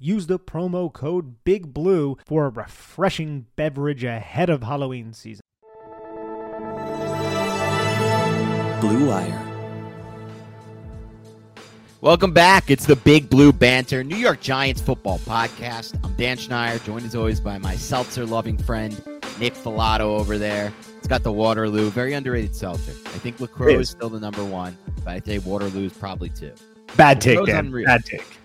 use the promo code Big Blue for a refreshing beverage ahead of Halloween season. Blue Wire. Welcome back. It's the Big Blue Banter, New York Giants football podcast. I'm Dan Schneider, joined as always by my seltzer loving friend, Nick Falato over there. It's got the Waterloo, very underrated seltzer. I think LaCroix is. is still the number one, but I think Waterloo is probably two. Bad take, Dan. Unreal. Bad take.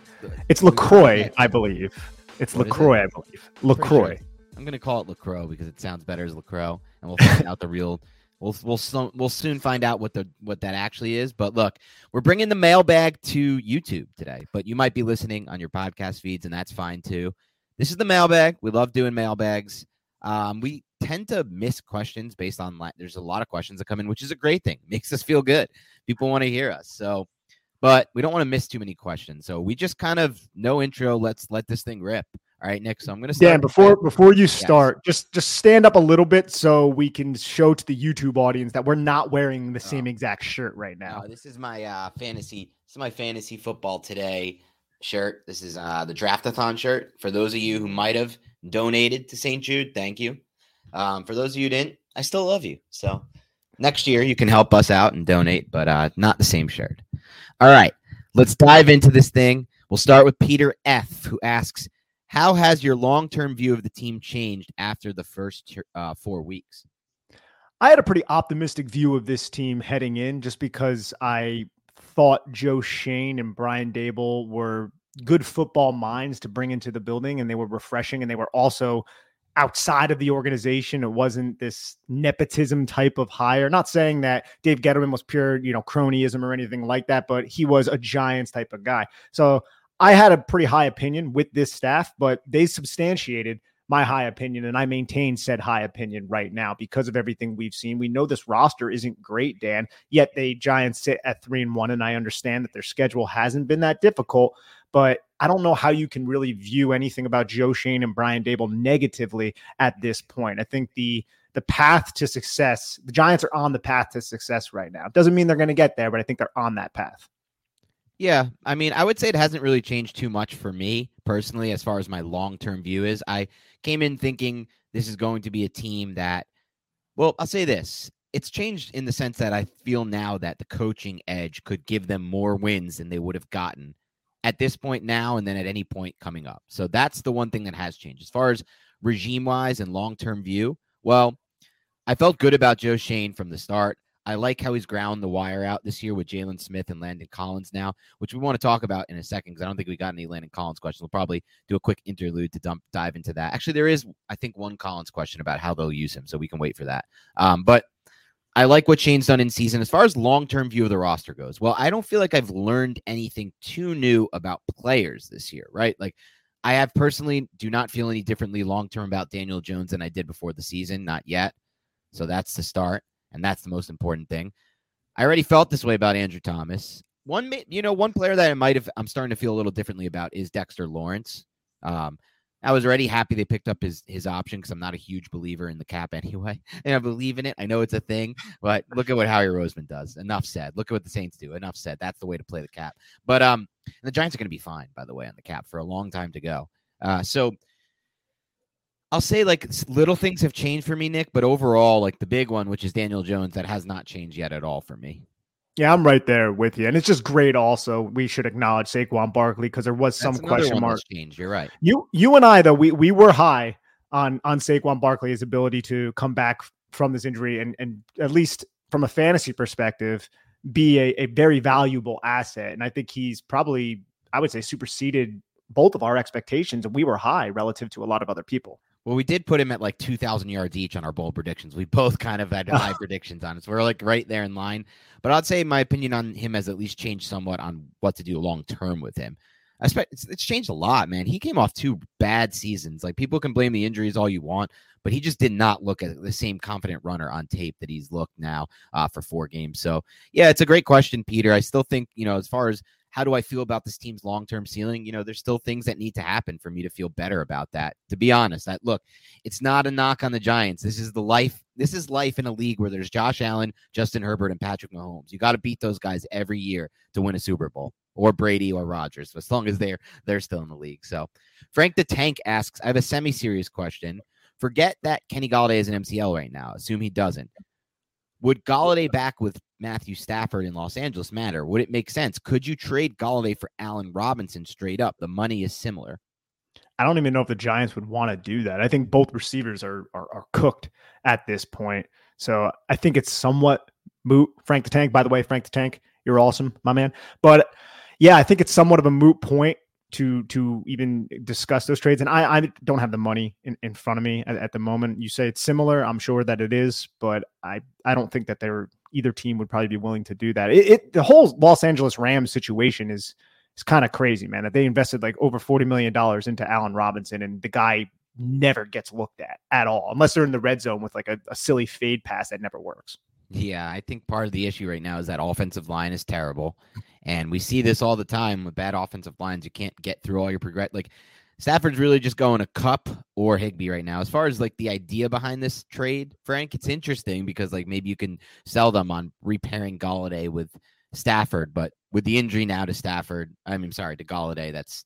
It's LaCroix, I believe. It's what LaCroix, it? I believe. LaCroix. Sure. I'm going to call it LaCroix because it sounds better as LaCroix, and we'll find out the real We'll we'll we'll soon find out what the what that actually is. But look, we're bringing the mailbag to YouTube today. But you might be listening on your podcast feeds, and that's fine too. This is the mailbag. We love doing mailbags. Um, we tend to miss questions based on there's a lot of questions that come in, which is a great thing. Makes us feel good. People want to hear us. So, but we don't want to miss too many questions. So we just kind of no intro. Let's let this thing rip. All right, Nick. So I'm gonna Dan. Before before you start, yes. just just stand up a little bit so we can show to the YouTube audience that we're not wearing the same oh. exact shirt right now. No, this is my uh, fantasy. This is my fantasy football today shirt. This is uh, the draftathon shirt. For those of you who might have donated to St. Jude, thank you. Um, for those of you who didn't, I still love you. So next year you can help us out and donate, but uh, not the same shirt. All right, let's dive into this thing. We'll start with Peter F, who asks, how has your long term view of the team changed after the first uh, four weeks? I had a pretty optimistic view of this team heading in just because I thought Joe Schoen and Brian Daboll were good football minds to bring into the building and they were refreshing and they were also outside of the organization. It wasn't this nepotism type of hire. Not saying that Dave Gettleman was pure, you know, cronyism or anything like that, but he was a Giants type of guy. So I had a pretty high opinion with this staff, but they substantiated my high opinion, and I maintain said high opinion right now because of everything we've seen. We know this roster isn't great, Dan. Yet the Giants sit at three and one, and I understand that their schedule hasn't been that difficult. But I don't know how you can really view anything about Joe Schoen and Brian Daboll negatively at this point. I think the the path to success, the Giants are on the path to success right now. Doesn't mean they're going to get there, but I think they're on that path. Yeah, I mean, I would say it hasn't really changed too much for me personally as far as my long term view is. I came in thinking this is going to be a team that, well, I'll say this. It's changed in the sense that I feel now that the coaching edge could give them more wins than they would have gotten at this point now and then at any point coming up. So that's the one thing that has changed. As far as regime wise and long term view, well, I felt good about Joe Schoen from the start. I like how he's ground the wire out this year with Jaylon Smith and Landon Collins now, which we want to talk about in a second because I don't think we got any Landon Collins questions. We'll probably do a quick interlude to dump dive into that. Actually, there is, I think, one Collins question about how they'll use him, so we can wait for that. Um, but I like what Schoen's done in season. As far as long term view of the roster goes, well, I don't feel like I've learned anything too new about players this year, right? Like, I have personally do not feel any differently long term about Daniel Jones than I did before the season, not yet. So that's the start and that's the most important thing. I already felt this way about Andrew Thomas. One, you know, one player that I might have, I'm starting to feel a little differently about is Dexter Lawrence. Um, I was already happy they picked up his his option because I'm not a huge believer in the cap anyway. And I believe in it. I know it's a thing, but look at what Howie Roseman does. Enough said. Look at what the Saints do. Enough said. That's the way to play the cap. But um, the Giants are going to be fine, by the way, on the cap for a long time to go. Uh, so I'll say like little things have changed for me, Nick, but overall, like the big one, which is Daniel Jones, that has not changed yet at all for me. Yeah, I'm right there with you, and it's just great. Also, we should acknowledge Saquon Barkley because there was some question mark. Change. You're right. You, you and I though, we we were high on on Saquon Barkley's ability to come back from this injury and and at least from a fantasy perspective, be a, a very valuable asset. And I think he's probably, I would say, superseded both of our expectations, and we were high relative to a lot of other people. Well, we did put him at like 2,000 yards each on our bold predictions. We both kind of had high predictions on it. So we're like right there in line. But I'd say my opinion on him has at least changed somewhat on what to do long term with him. I expect it's, it's, changed a lot, man. He came off two bad seasons. Like people can blame the injuries all you want, but he just did not look at the same confident runner on tape that he's looked now uh, for four games. So yeah, it's a great question, Peter. I still think you know as far as how do I feel about this team's long term ceiling? You know, there's still things that need to happen for me to feel better about that. To be honest, that look, it's not a knock on the Giants. This is the life. This is life in a league where there's Josh Allen, Justin Herbert, and Patrick Mahomes. You got to beat those guys every year to win a Super Bowl, or Brady or Rodgers, as long as they're they're still in the league. So, Frank the Tank asks, I have a semi-serious question. Forget that Kenny Golladay is an MCL right now. Assume he doesn't. Would Golladay back with Matthew Stafford in Los Angeles matter? Would it make sense? Could you trade Golladay for Allen Robinson straight up? The money is similar. I don't even know if the Giants would want to do that. I think both receivers are, are, are cooked at this point. So I think it's somewhat moot. Frank the Tank, by the way, Frank the Tank, you're awesome, my man. But yeah, I think it's somewhat of a moot point to to even discuss those trades. And I, I don't have the money in, in front of me at, at, the moment. You say it's similar. I'm sure that it is, but I I don't think that they're either team would probably be willing to do that. It, it the whole Los Angeles Rams situation is is kind of crazy, man. That they invested like over forty million dollars into Allen Robinson, and the guy never gets looked at at all, unless they're in the red zone with like a, a silly fade pass that never works. Yeah, I think part of the issue right now is that offensive line is terrible. And we see this all the time with bad offensive lines. You can't get through all your progress. Like Stafford's really just going a Kupp or Higbee right now. As far as like the idea behind this trade, Frank, it's interesting because like maybe you can sell them on repairing Golladay with Stafford, but with the injury now to Stafford, I mean, sorry, to Golladay, that's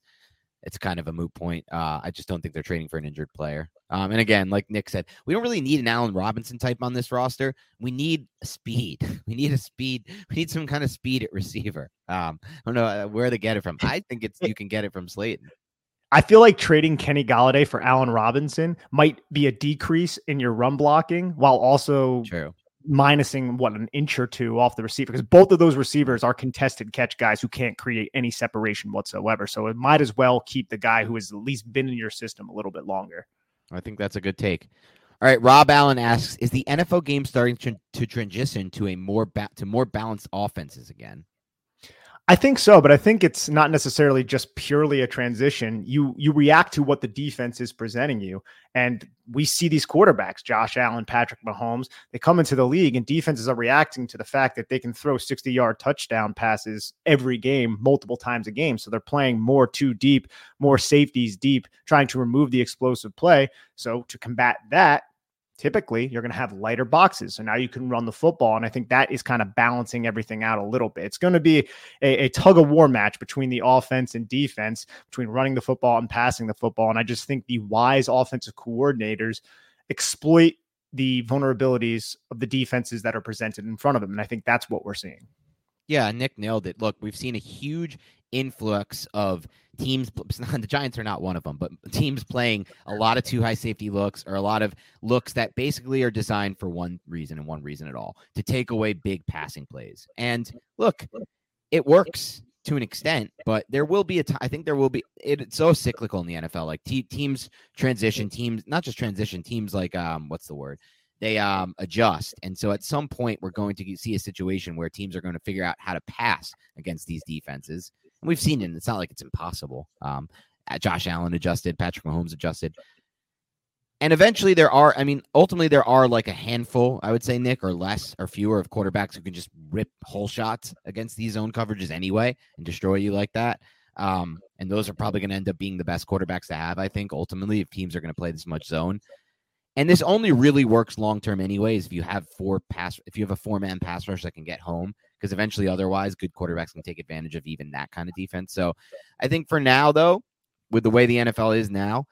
it's kind of a moot point. Uh, I just don't think they're trading for an injured player. Um, and again, like Nick said, we don't really need an Allen Robinson type on this roster. We need speed. We need a speed. We need some kind of speed at receiver. Um, I don't know uh, where to get it from. I think it's you can get it from Slayton. I feel like trading Kenny Golladay for Allen Robinson might be a decrease in your run blocking while also True minusing what an inch or two off the receiver because both of those receivers are contested catch guys who can't create any separation whatsoever. So it might as well keep the guy who has at least been in your system a little bit longer. I think that's a good take. All right, Rob Allen asks: Is the NFL game starting to, transition to a more ba- to more balanced offenses again? I think so, but I think it's not necessarily just purely a transition. You you react to what the defense is presenting you, and we see these quarterbacks, Josh Allen, Patrick Mahomes, they come into the league, and defenses are reacting to the fact that they can throw sixty yard touchdown passes every game, multiple times a game. So they're playing more too deep, more safeties deep, trying to remove the explosive play. So to combat that, typically you're going to have lighter boxes. So now you can run the football. And I think that is kind of balancing everything out a little bit. It's going to be a, a, tug of war match between the offense and defense, between running the football and passing the football. And I just think the wise offensive coordinators exploit the vulnerabilities of the defenses that are presented in front of them. And I think that's what we're seeing. Yeah, Nick nailed it. Look, we've seen a huge influx of teams the giants are not one of them but teams playing a lot of two high safety looks or a lot of looks that basically are designed for one reason and one reason at all to take away big passing plays and look it works to an extent but there will be a i think there will be it, it's so cyclical in the nfl like te- teams transition teams not just transition teams like um what's the word they um, adjust. And so at some point, we're going to see a situation where teams are going to figure out how to pass against these defenses. And we've seen it. It's not like it's impossible. Um, Josh Allen adjusted, Patrick Mahomes adjusted. And eventually there are, I mean, ultimately there are like a handful, I would say, Nick, or less or fewer of quarterbacks who can just rip whole shots against these zone coverages anyway and destroy you like that. Um, And those are probably going to end up being the best quarterbacks to have, I think, ultimately, if teams are going to play this much zone. And this only really works long term, anyways, if you have four pass, if you have a four man pass rush that can get home, because eventually, otherwise, good quarterbacks can take advantage of even that kind of defense. So I think for now, though, with the way the NFL is now,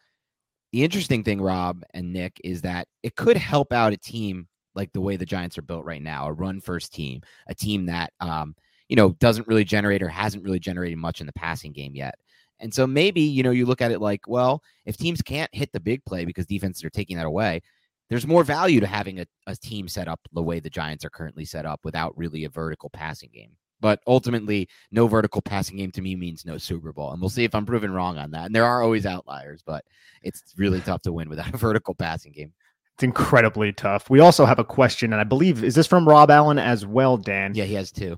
the interesting thing, Rob and Nick, is that it could help out a team like the way the Giants are built right now, a run first team, a team that um, you know doesn't really generate or hasn't really generated much in the passing game yet. And so maybe, you know, you look at it like, well, if teams can't hit the big play because defenses are taking that away, there's more value to having a, a team set up the way the Giants are currently set up without really a vertical passing game. But ultimately, no vertical passing game to me means no Super Bowl. And we'll see if I'm proven wrong on that. And there are always outliers, but it's really tough to win without a vertical passing game. It's incredibly tough. We also have a question, and I believe is this from Rob Allen as well, Dan? Yeah, he has two.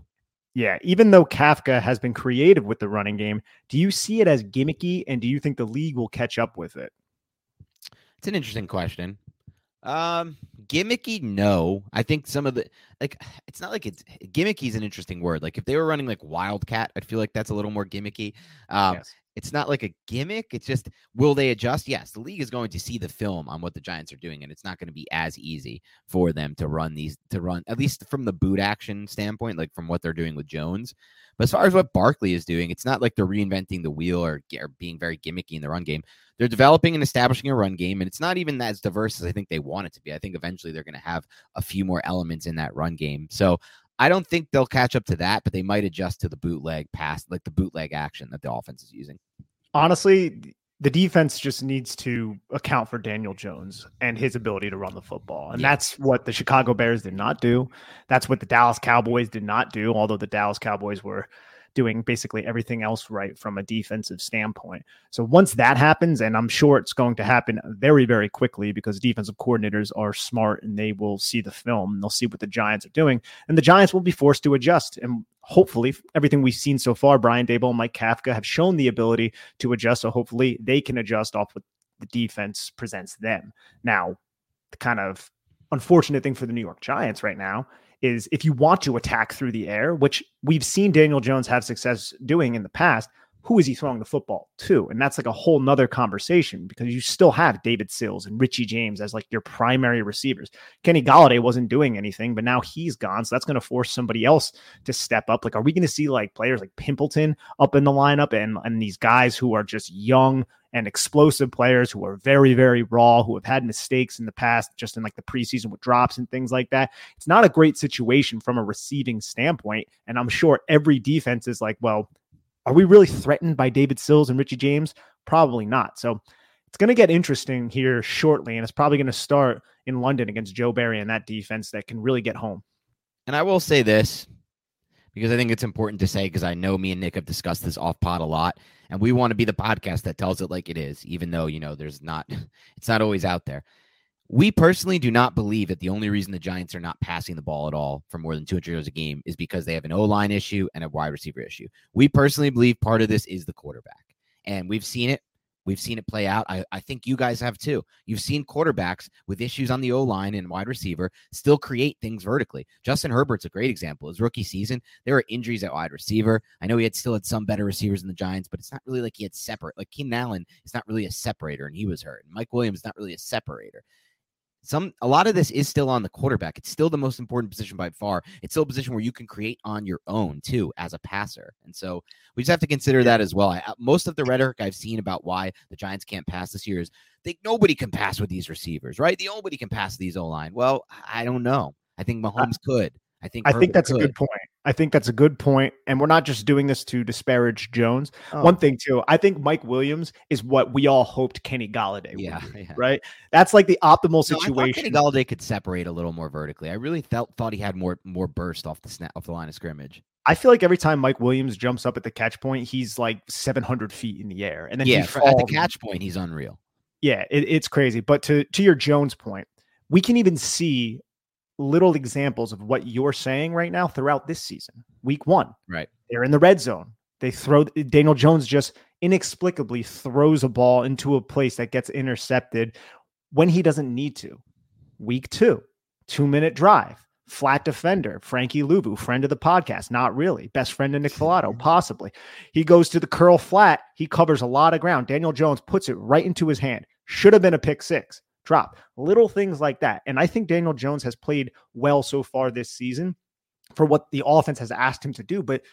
Yeah, even though Kafka has been creative with the running game, do you see it as gimmicky, and do you think the league will catch up with it? It's an interesting question. Um, gimmicky, no. I think some of the like it's not like it's gimmicky is an interesting word. Like if they were running like Wildcat, I'd feel like that's a little more gimmicky. Um, yes. It's not like a gimmick. It's just will they adjust? Yes, the league is going to see the film on what the Giants are doing, and it's not going to be as easy for them to run these to run at least from the boot action standpoint, like from what they're doing with Jones. But as far as what Barkley is doing, it's not like they're reinventing the wheel or, or being very gimmicky in the run game. They're developing and establishing a run game, and it's not even as diverse as I think they want it to be. I think eventually they're going to have a few more elements in that run game. So I don't think they'll catch up to that, but they might adjust to the bootleg pass, like the bootleg action that the offense is using. Honestly, the defense just needs to account for Daniel Jones and his ability to run the football. And yeah. that's what the Chicago Bears did not do. That's what the Dallas Cowboys did not do, although the Dallas Cowboys were doing basically everything else right from a defensive standpoint. So once that happens, and I'm sure it's going to happen very, very quickly because defensive coordinators are smart and they will see the film they'll see what the Giants are doing, and the Giants will be forced to adjust. And hopefully, everything we've seen so far, Brian Daboll and Mike Kafka have shown the ability to adjust. So hopefully, they can adjust off what the defense presents them. Now, the kind of unfortunate thing for the New York Giants right now is if you want to attack through the air, which we've seen Daniel Jones have success doing in the past, who is he throwing the football to? And that's like a whole nother conversation because you still have David Sills and Richie James as like your primary receivers. Kenny Golladay wasn't doing anything, but now he's gone. So that's going to force somebody else to step up. Like, are we going to see like players like Pimpleton up in the lineup and, and these guys who are just young and explosive players who are very, very raw, who have had mistakes in the past, just in like the preseason with drops and things like that. It's not a great situation from a receiving standpoint. And I'm sure every defense is like, well, are we really threatened by David Sills and Richie James? Probably not. So it's going to get interesting here shortly, and it's probably going to start in London against Joe Barry and that defense that can really get home. And I will say this because I think it's important to say because I know me and Nick have discussed this off pod a lot, and we want to be the podcast that tells it like it is, even though you know there's not, it's not always out there. We personally do not believe that the only reason the Giants are not passing the ball at all for more than 200 yards a game is because they have an O line issue and a wide receiver issue. We personally believe part of this is the quarterback. And we've seen it. We've seen it play out. I, I think you guys have too. You've seen quarterbacks with issues on the O line and wide receiver still create things vertically. Justin Herbert's a great example. His rookie season, there were injuries at wide receiver. I know he had still had some better receivers in the Giants, but it's not really like he had separate. Like Keenan Allen is not really a separator, and he was hurt. And Mike Williams is not really a separator some a lot of this mm-hmm. is still on the quarterback. It's still the most important position by far. It's still a position where you can create on your own too as a passer. And so we just have to consider that as well. I, uh, most of the rhetoric I've seen about why the Giants can't pass this year is think nobody can pass with these receivers, right? The nobody can pass these O line. Well, I don't know. I think Mahomes could. I think I think that's could. a good point. I think that's a good point, and we're not just doing this to disparage Jones. Oh. One thing too, I think Mike Williams is what we all hoped Kenny Golladay. yeah, would be, yeah. right? That's like the optimal situation. No, Kenny Golladay could separate a little more vertically. I really felt thought he had more more burst off the snap off the line of scrimmage. I feel like every time Mike Williams jumps up at the catch point, he's like 700 feet in the air, and then yeah, at the catch point, he's unreal. Yeah, it, it's crazy. But to to your Jones point, we can even see little examples of what you're saying right now throughout this season. Week one, right? They're in the red zone. They throw Daniel Jones just inexplicably throws a ball into a place that gets intercepted when he doesn't need to. Week two, two minute drive, Flat defender, Frankie Luvu, friend of the podcast. Not really. Best friend of Nick Falato, possibly. He goes to the curl flat. He covers a lot of ground. Daniel Jones puts it right into his hand. Should have been a pick six. Drop. Little things like that. And I think Daniel Jones has played well so far this season for what the offense has asked him to do. But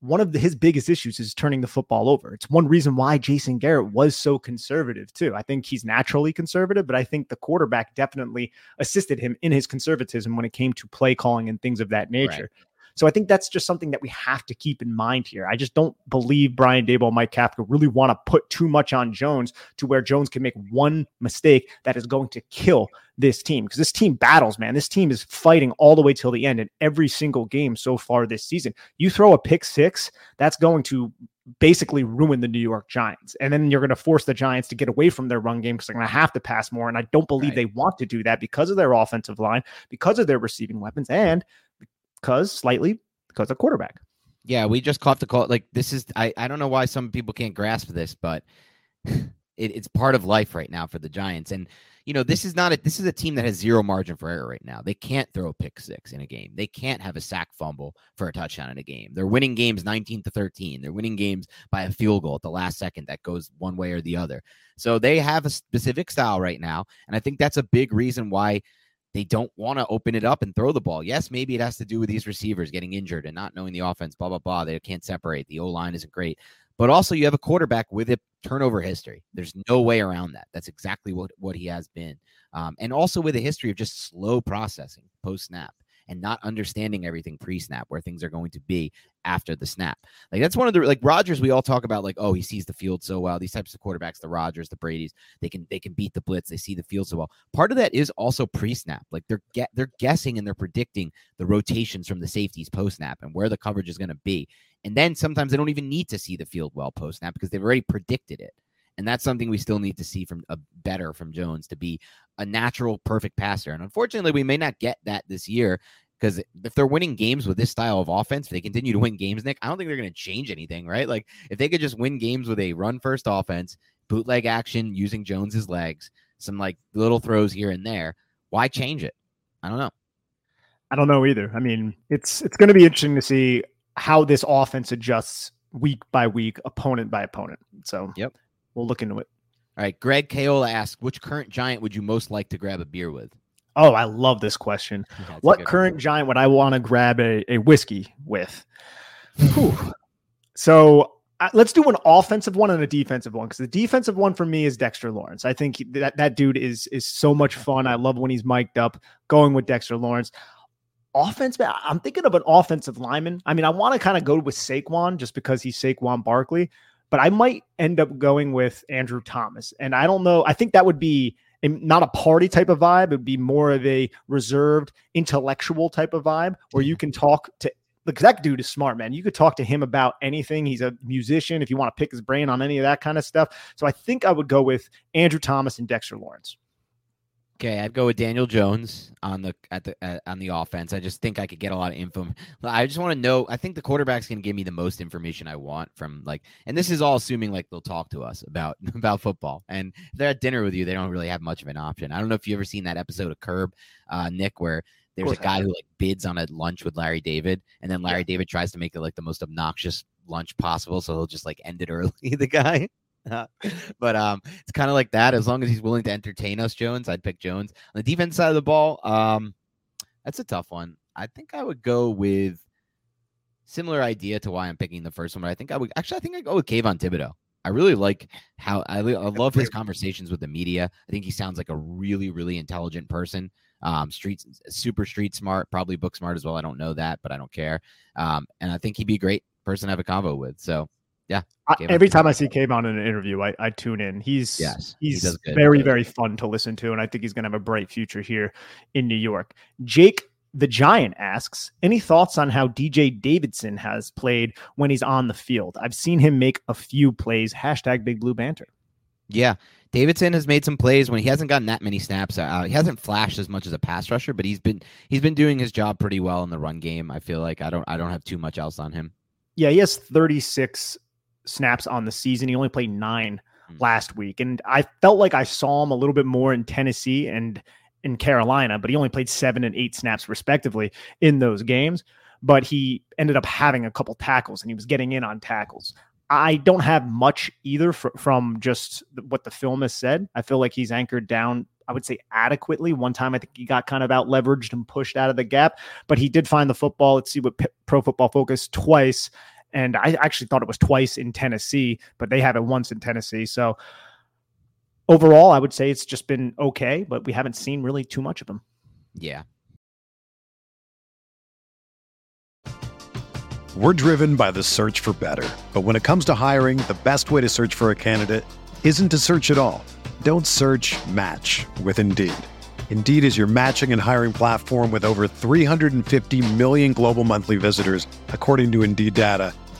one of the, his biggest issues is turning the football over. It's one reason why Jason Garrett was so conservative too. I think he's naturally conservative, but I think the quarterback definitely assisted him in his conservatism when it came to play calling and things of that nature. Right. So I think that's just something that we have to keep in mind here. I just don't believe Brian and Mike Kafka really want to put too much on Jones to where Jones can make one mistake that is going to kill this team because this team battles, man. This team is fighting all the way till the end in every single game so far this season. You throw a pick six, that's going to basically ruin the New York Giants. And then you're going to force the Giants to get away from their run game because they're going to have to pass more. And I don't believe right. they want to do that because of their offensive line, because of their receiving weapons, and because slightly because of quarterback. Yeah, we just caught the call. Like this is I, I don't know why some people can't grasp this, but it, it's part of life right now for the Giants. And you know, this is not a this is a team that has zero margin for error right now. They can't throw a pick six in a game. They can't have a sack fumble for a touchdown in a game. They're winning games 19 to 13. They're winning games by a field goal at the last second that goes one way or the other. So they have a specific style right now. And I think that's a big reason why they don't want to open it up and throw the ball. Yes, maybe it has to do with these receivers getting injured and not knowing the offense, blah, blah, blah. They can't separate. The O line isn't great. But also, you have a quarterback with a turnover history. There's no way around that. That's exactly what, what he has been. Um, and also with a history of just slow processing post snap and not understanding everything pre-snap where things are going to be after the snap. Like that's one of the like Rodgers we all talk about like oh he sees the field so well. These types of quarterbacks, the Rodgers, the Brady's, they can they can beat the blitz. They see the field so well. Part of that is also pre-snap. Like they're get they're guessing and they're predicting the rotations from the safeties post-snap and where the coverage is going to be. And then sometimes they don't even need to see the field well post-snap because they've already predicted it. And that's something we still need to see from a better from Jones to be a natural, perfect passer. And unfortunately, we may not get that this year because if they're winning games with this style of offense, if they continue to win games, Nick, I don't think they're going to change anything, right? Like if they could just win games with a run first offense, bootleg action using Jones's legs, some like little throws here and there, why change it? I don't know. I don't know either. I mean, it's it's going to be interesting to see how this offense adjusts week by week, opponent by opponent. So, yep, we'll look into it. All right, Greg Kaola asks, which current giant would you most like to grab a beer with? Oh, I love this question. what current one. giant would I want to grab a, a whiskey with? so uh, let's do an offensive one and a defensive one because the defensive one for me is Dexter Lawrence. I think that that dude is is so much fun. I love when he's mic'd up. Going with Dexter Lawrence. Offense, I'm thinking of an offensive lineman. I mean, I want to kind of go with Saquon just because he's Saquon Barkley, but I might end up going with Andrew Thomas. And I don't know. I think that would be a, not a party type of vibe. It would be more of a reserved, intellectual type of vibe where you can talk to because that dude is smart, man. You could talk to him about anything. He's a musician. If you want to pick his brain on any of that kind of stuff, so I think I would go with Andrew Thomas and Dexter Lawrence. Okay, I'd go with Daniel Jones on the at the uh, on the offense. I just think I could get a lot of info. I just want to know. I think the quarterback's going to give me the most information I want from like, and this is all assuming like they'll talk to us about about football. And if they're at dinner with you, they don't really have much of an option. I don't know if you ever seen that episode of Curb, uh, Nick, where there's a guy who like bids on a lunch with Larry David, and then Larry yeah. David tries to make it like the most obnoxious lunch possible, so he'll just like end it early. The guy. but um, it's kind of like that. As long as he's willing to entertain us, Jones, I'd pick Jones. On the defense side of the ball, um, that's a tough one. I think I would go with similar idea to why I'm picking the first one. But I think I would actually. I think I go with Kayvon Thibodeaux. I really like how I, I love his conversations with the media. I think he sounds like a really, really intelligent person. Um, street super street smart, probably book smart as well. I don't know that, but I don't care. Um, and I think he'd be a great person to have a convo with. So yeah. I, every time I see Kayvon in an interview, I, I tune in. He's yes, he's he very very fun to listen to, and I think he's going to have a bright future here in New York. Jake the Giant asks, any thoughts on how DJ Davidson has played when he's on the field? I've seen him make a few plays. Hashtag Big Blue Banter. Yeah, Davidson has made some plays when he hasn't gotten that many snaps. Uh, he hasn't flashed as much as a pass rusher, but he's been he's been doing his job pretty well in the run game. I feel like I don't I don't have too much else on him. Yeah, he has 36 snaps on the season. He only played nine mm-hmm. last week. And I felt like I saw him a little bit more in Tennessee. And in Carolina, but he only played seven and eight snaps respectively in those games. But he ended up having a couple tackles and he was getting in on tackles. I don't have much either fr- from just what the film has said. I feel like he's anchored down, I would say adequately. One time I think he got kind of out leveraged and pushed out of the gap, but he did find the football. Let's see what P- Pro Football Focus twice. And I actually thought it was twice in Tennessee, but they have it once in Tennessee. So overall, I would say it's just been okay, but we haven't seen really too much of him. Yeah. We're driven by the search for better. But when it comes to hiring, the best way to search for a candidate isn't to search at all. Don't search match with Indeed. Indeed is your matching and hiring platform with over 350 million global monthly visitors, according to Indeed data,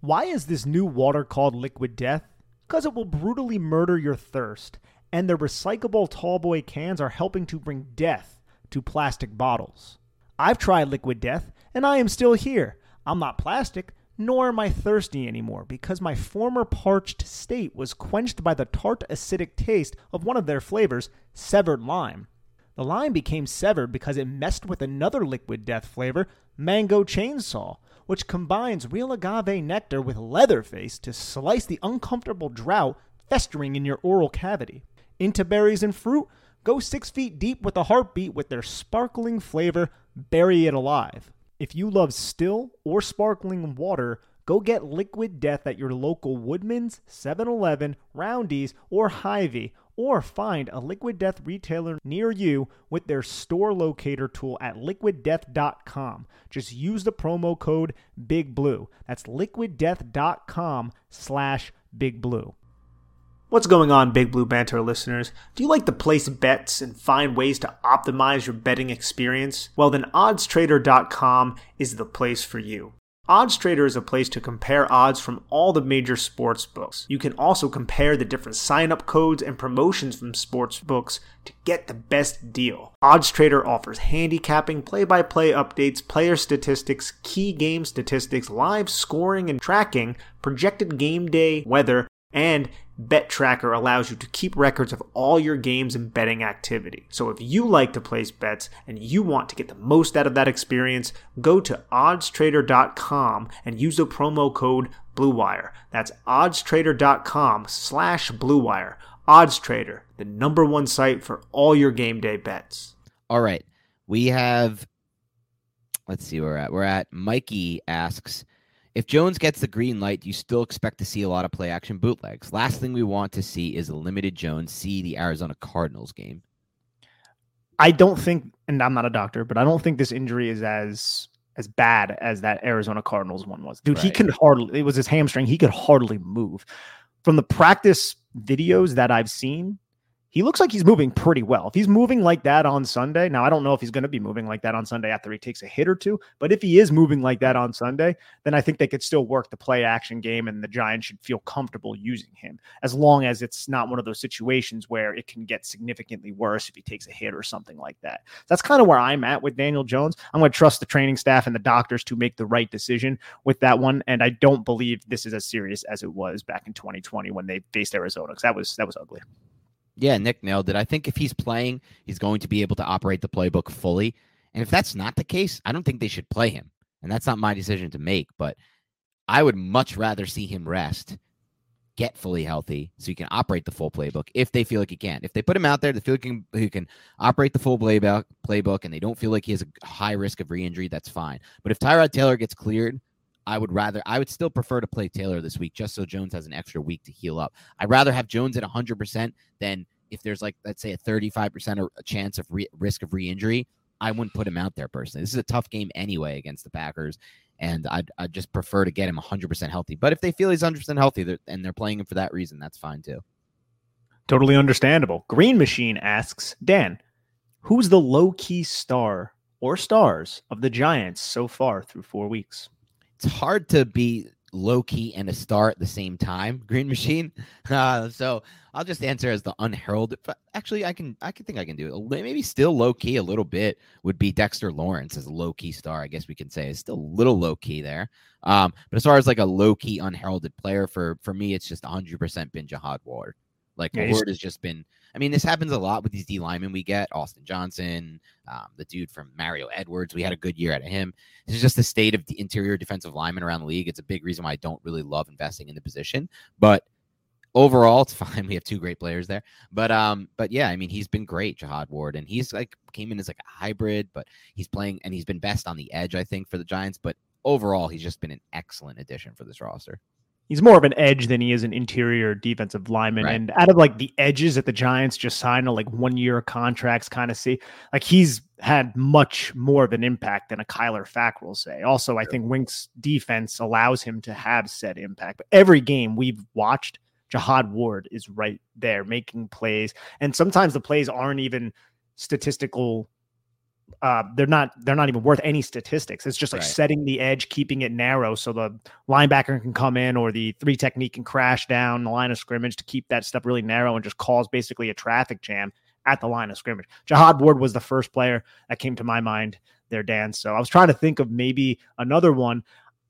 Why is this new water called Liquid Death? Because it will brutally murder your thirst, and the recyclable tallboy cans are helping to bring death to plastic bottles. I've tried Liquid Death, and I am still here. I'm not plastic, nor am I thirsty anymore, because my former parched state was quenched by the tart acidic taste of one of their flavors, severed lime. The lime became severed because it messed with another Liquid Death flavor, Mango Chainsaw, which combines real agave nectar with Leatherface to slice the uncomfortable drought festering in your oral cavity. Into berries and fruit, go six feet deep with a heartbeat with their sparkling flavor, Bury It Alive. If you love still or sparkling water, go get Liquid Death at your local Woodman's, 7 Eleven, Roundy's, or Hy-Vee, or find a Liquid Death retailer near you with their store locator tool at liquiddeath.com. Just use the promo code Big Blue. That's liquiddeath.com slash Big Blue. What's going on, Big Blue Banter listeners? Do you like to place bets and find ways to optimize your betting experience? Well, then oddstrader.com is the place for you. OddsTrader is a place to compare odds from all the major sports books. You can also compare the different sign-up codes and promotions from sports books to get the best deal. OddsTrader offers handicapping, play-by-play updates, player statistics, key game statistics, live scoring and tracking, projected game day weather, and Bet Tracker allows you to keep records of all your games and betting activity. So if you like to place bets and you want to get the most out of that experience, go to oddstrader.com and use the promo code BlueWire. That's oddstrader.com slash BlueWire. OddsTrader, the number one site for all your game day bets. All right. We have, let's see where we're at. We're at Mikey asks, if Jones gets the green light, you still expect to see a lot of play action bootlegs. Last thing we want to see is a limited Jones see the Arizona Cardinals game. I don't think, and I'm not a doctor, but I don't think this injury is as as bad as that Arizona Cardinals one was. Dude, he Right. could hardly. It was his hamstring. He could hardly move. From the practice videos that I've seen, he looks like he's moving pretty well. If he's moving like that on Sunday, now I don't know if he's going to be moving like that on Sunday after he takes a hit or two, but if he is moving like that on Sunday, then I think they could still work the play action game and the Giants should feel comfortable using him as long as it's not one of those situations where it can get significantly worse if he takes a hit or something like that. That's kind of where I'm at with Daniel Jones. I'm going to trust the training staff and the doctors to make the right decision with that one and I don't believe this is as serious as it was back in 2020 when they faced Arizona cuz that was that was ugly. Yeah, Nick nailed it. I think if he's playing, he's going to be able to operate the playbook fully. And if that's not the case, I don't think they should play him. And that's not my decision to make, but I would much rather see him rest get fully healthy so he can operate the full playbook if they feel like he can. If they put him out there, they feel like he can, he can operate the full playbook, playbook and they don't feel like he has a high risk of re injury, that's fine. But if Tyrod Taylor gets cleared, I would rather, I would still prefer to play Taylor this week just so Jones has an extra week to heal up. I'd rather have Jones at 100% than if there's like, let's say, a 35% chance of re- risk of re injury. I wouldn't put him out there personally. This is a tough game anyway against the Packers, and I'd, I'd just prefer to get him 100% healthy. But if they feel he's 100% healthy they're, and they're playing him for that reason, that's fine too. Totally understandable. Green Machine asks Dan, who's the low key star or stars of the Giants so far through four weeks? It's hard to be low key and a star at the same time. Green Machine. Uh, so I'll just answer as the unheralded. But actually, I can I can think I can do it. Maybe still low key a little bit would be Dexter Lawrence as a low key star. I guess we can say is still a little low key there. Um, but as far as like a low key unheralded player for for me, it's just 100 percent been Jihad Ward. Like yeah, Ward has just been I mean, this happens a lot with these D linemen we get. Austin Johnson, um, the dude from Mario Edwards. We had a good year out of him. This is just the state of the interior defensive linemen around the league. It's a big reason why I don't really love investing in the position. But overall, it's fine. We have two great players there. But um, but yeah, I mean, he's been great, Jihad Ward, and he's like came in as like a hybrid, but he's playing and he's been best on the edge, I think, for the Giants. But overall, he's just been an excellent addition for this roster he's more of an edge than he is an interior defensive lineman. Right. And out of like the edges that the Giants just signed to like one year contracts, kind of see like he's had much more of an impact than a Kyler Fackrell say. Also, I think Wink's defense allows him to have said impact. But every game we've watched, Jihad Ward is right there making plays. And sometimes the plays aren't even statistical uh, they're not they're not even worth any statistics. It's just like right. setting the edge, keeping it narrow so the linebacker can come in or the three technique can crash down the line of scrimmage to keep that stuff really narrow and just cause basically a traffic jam at the line of scrimmage. Jihad Ward was the first player that came to my mind there, Dan. So I was trying to think of maybe another one,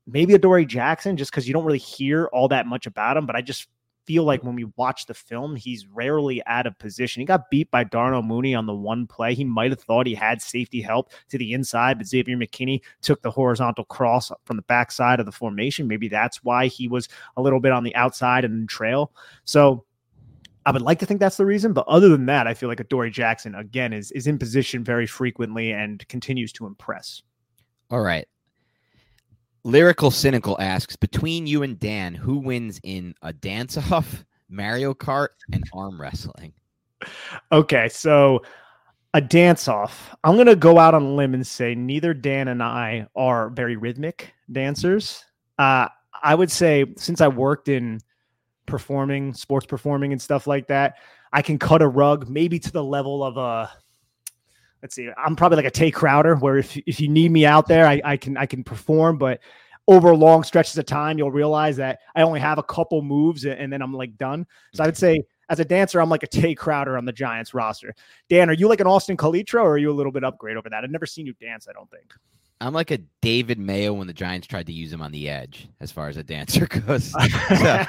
maybe a Dory Jackson, just because you don't really hear all that much about him. But I just feel like when we watch the film, he's rarely out of position. He got beat by Darnell Mooney on the one play. He might have thought he had safety help to the inside, but Xavier McKinney took the horizontal cross from the backside of the formation. Maybe that's why he was a little bit on the outside and trail. So I would like to think that's the reason, but other than that, I feel like Adoree Jackson again is is in position very frequently and continues to impress. All right. Lyrical Cynical asks Between you and Dan, who wins in a dance off, Mario Kart, and arm wrestling? Okay, so a dance off. I'm going to go out on a limb and say neither Dan and I are very rhythmic dancers. Uh, I would say since I worked in performing, sports performing, and stuff like that, I can cut a rug maybe to the level of a let's see, I'm probably like a Tae Crowder, where if if you need me out there, I, I can I can perform, but over long stretches of time, you'll realize that I only have a couple moves and then I'm like done. So I would say as a dancer, I'm like a Tae Crowder on the Giants roster. Dan, are you like an Austin Calitro or are you a little bit upgrade over that? I've never seen you dance, I don't think. I'm like a David Mayo when the Giants tried to use him on the edge as far as a dancer goes. so,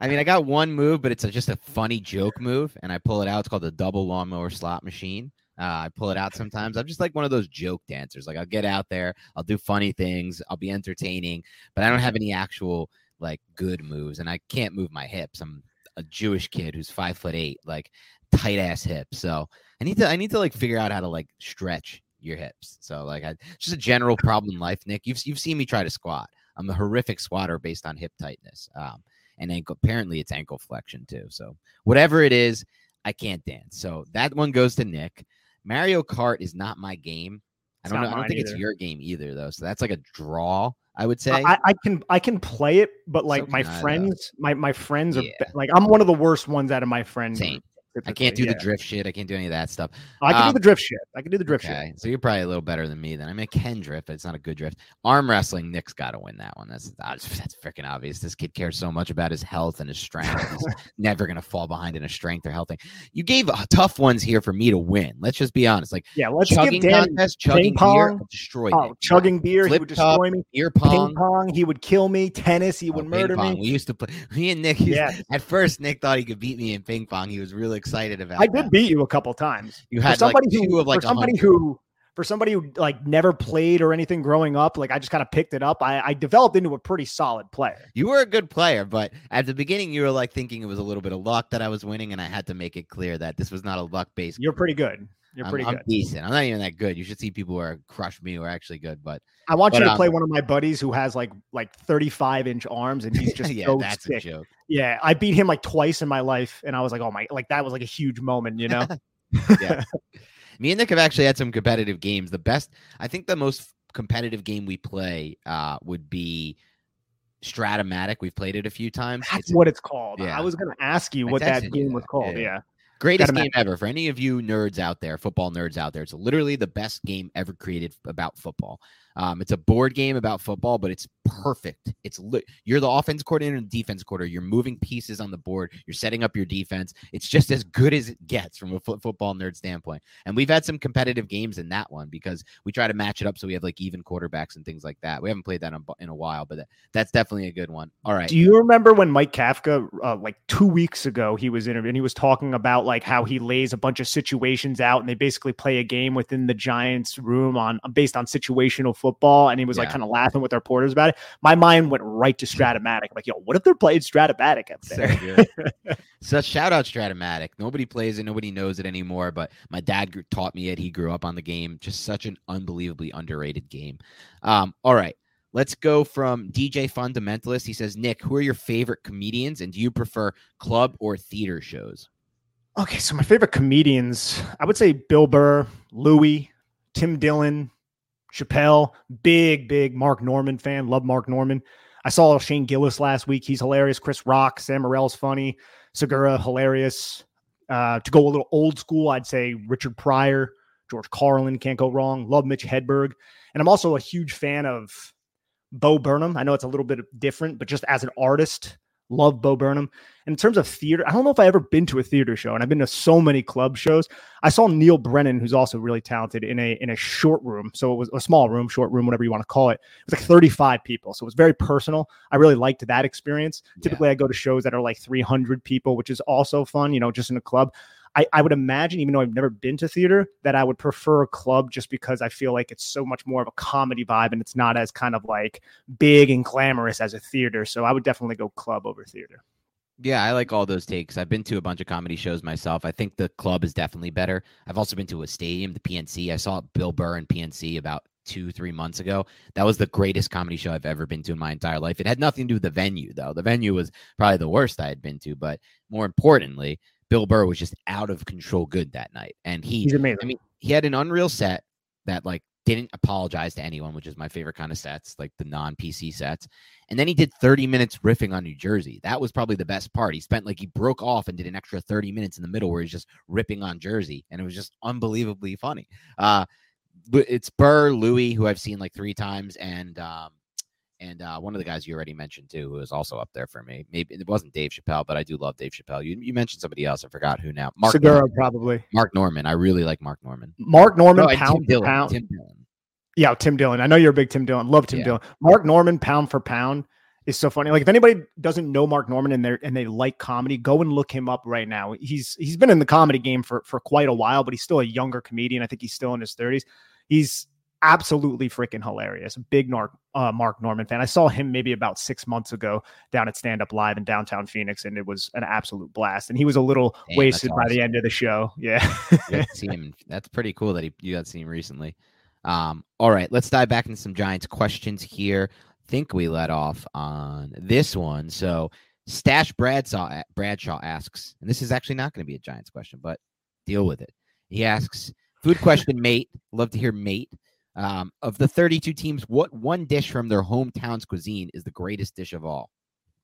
I mean, I got one move, but it's a, just a funny joke move, and I pull it out. It's called the double lawnmower slot machine. Uh, I pull it out sometimes. I'm just like one of those joke dancers. Like I'll get out there, I'll do funny things, I'll be entertaining, but I don't have any actual like good moves, and I can't move my hips. I'm a Jewish kid who's five foot eight, like tight ass hips. So I need to I need to like figure out how to like stretch your hips. So like I just a general problem in life, Nick. You've you've seen me try to squat. I'm a horrific squatter based on hip tightness. Um, and ankle apparently it's ankle flexion too. So whatever it is, I can't dance. So that one goes to Nick. Mario Kart is not my game. I don't know. I don't think either. it's your game either, though. So that's like a draw. I would say I, I can I can play it, but like so my friends, my my friends are yeah. like I'm one of the worst ones out of my friends. Same. I can't do yeah. the drift shit. I can't do any of that stuff. I can um, do the drift shit. I can do the drift okay. shit. So you're probably a little better than me then. I mean, I can drift, but it's not a good drift. Arm wrestling, Nick's got to win that one. That's that's freaking obvious. This kid cares so much about his health and his strength. He's never gonna fall behind in a strength or health thing. You gave uh, tough ones here for me to win. Let's just be honest. Like yeah, let's chugging give Dan contest, chugging beer, destroy. Oh, chugging beer, Flip he would destroy me. Beer pong, ping pong, he would kill me. Tennis, he oh, would murder me. We used to play. Me and Nick. Yeah. At first, Nick thought he could beat me in ping pong. He was really excited about. I did beat you a couple times. You had somebody like who, of like somebody who for somebody who like never played or anything growing up, like I just kind of picked it up. I, I developed into a pretty solid player. You were a good player, but at the beginning you were like thinking it was a little bit of luck that I was winning, and I had to make it clear that this was not a luck based. You're pretty good. You're I'm, pretty I'm decent. I'm not even that good. You should see people who are crush me who are actually good, but I want you to um, play one of my buddies who has like like 35 inch arms and he's just yeah, so that's sick. a joke. Yeah, I beat him like twice in my life, and I was like, oh my, like that was like a huge moment, you know. Yeah. Me and Nick have actually had some competitive games. The best, I think, the most competitive game we play uh, would be Strat-O-Matic. We've played it a few times. That's It's what it's called. yeah. I was gonna ask you I what that game was called. Yeah. Yeah. Greatest game ever for any of you nerds out there, football nerds out there. It's literally the best game ever created about football. Um, it's a board game about football, but it's perfect. It's li- you're the offense coordinator and defense coordinator. You're moving pieces on the board. You're setting up your defense. It's just as good as it gets from a football nerd standpoint. And we've had some competitive games in that one because we try to match it up so we have like even quarterbacks and things like that. We haven't played that in a, in a while, but that, that's definitely a good one. All right. Do you remember when Mike Kafka, uh, like two weeks ago, he was interviewed and he was talking about like how he lays a bunch of situations out and they basically play a game within the Giants room on based on situational football. Football, and he was like kind of laughing with our reporters about it. My mind went right to Strat-O-Matic. I'm like, yo, what if they're playing Strat-O-Matic up So there? good. so shout out Strat-O-Matic. Nobody plays it. Nobody knows it anymore. But my dad taught me it. He grew up on the game. Just such an unbelievably underrated game. Um, all right. Let's go from DJ Fundamentalist. He says, Nick, who are your favorite comedians and do you prefer club or theater shows? Okay, so my favorite comedians, I would say Bill Burr, Louis, Tim Dillon, Chappelle, big, big Mark Normand fan. Love Mark Normand. I saw Shane Gillis last week. He's hilarious. Chris Rock, Sam Morril's funny. Segura, hilarious. Uh, to go a little old school, I'd say Richard Pryor, George Carlin, can't go wrong. Love Mitch Hedberg. And I'm also a huge fan of Bo Burnham. I know it's a little bit different, but just as an artist, love Bo Burnham. And in terms of theater, I don't know if I've ever been to a theater show, and I've been to so many club shows. I saw Neal Brennan, who's also really talented, in a in a short room. So it was a small room, short room, whatever you want to call it. It was like 35 people. So it was very personal. I really liked that experience. Yeah. Typically, I go to shows that are like 300 people, which is also fun, you know, just in a club. I, I would imagine, even though I've never been to theater, that I would prefer a club just because I feel like it's so much more of a comedy vibe and it's not as kind of like big and glamorous as a theater. So I would definitely go club over theater. Yeah, I like all those takes. I've been to a bunch of comedy shows myself. I think the club is definitely better. I've also been to a stadium, the PNC. I saw Bill Burr and PNC about two, three months ago. That was the greatest comedy show I've ever been to in my entire life. It had nothing to do with the venue, though. The venue was probably the worst I had been to, but more importantly, Bill Burr was just out of control good that night. And he He's amazing. I mean, he had an unreal set that like didn't apologize to anyone, which is my favorite kind of sets, like the non PC sets. And then he did 30 minutes riffing on New Jersey. That was probably the best part. He spent like he broke off and did an extra 30 minutes in the middle where he's just ripping on Jersey, and it was just unbelievably funny. Uh, it's Burr, Louis, who I've seen like three times, and um, and uh, one of the guys you already mentioned too, who is also up there for me. Maybe it wasn't Dave Chappelle, but I do love Dave Chappelle. You you mentioned somebody else. I forgot who now. Mark Segura, Normand. probably. Mark Normand. I really like Mark Normand. Mark Normand, No, pound Tim for Dillon. pound. Tim Dillon. Yeah, Tim Dillon. I know you're a big Tim Dillon. Love Tim Yeah. Dillon. Mark Normand, pound for pound, is so funny. Like if anybody doesn't know Mark Normand and they and they like comedy, go and look him up right now. He's he's been in the comedy game for for quite a while, but he's still a younger comedian. I think he's still in his 30s. He's absolutely freaking hilarious. Big Mark uh, Mark Normand fan. I saw him maybe about six months ago down at Stand Up Live in downtown Phoenix, and it was an absolute blast. And he was a little Damn, wasted by the end of the show. Yeah. See him. That's pretty cool that he you got to see him recently. Um, all right, let's dive back into some Giants questions here. Think we let off on this one. So Stash Bradshaw Bradshaw asks, and this is actually not going to be a Giants question, but deal with it. He asks, food question, mate. Love to hear mate. Um, of the 32 teams, what one dish from their hometown's cuisine is the greatest dish of all?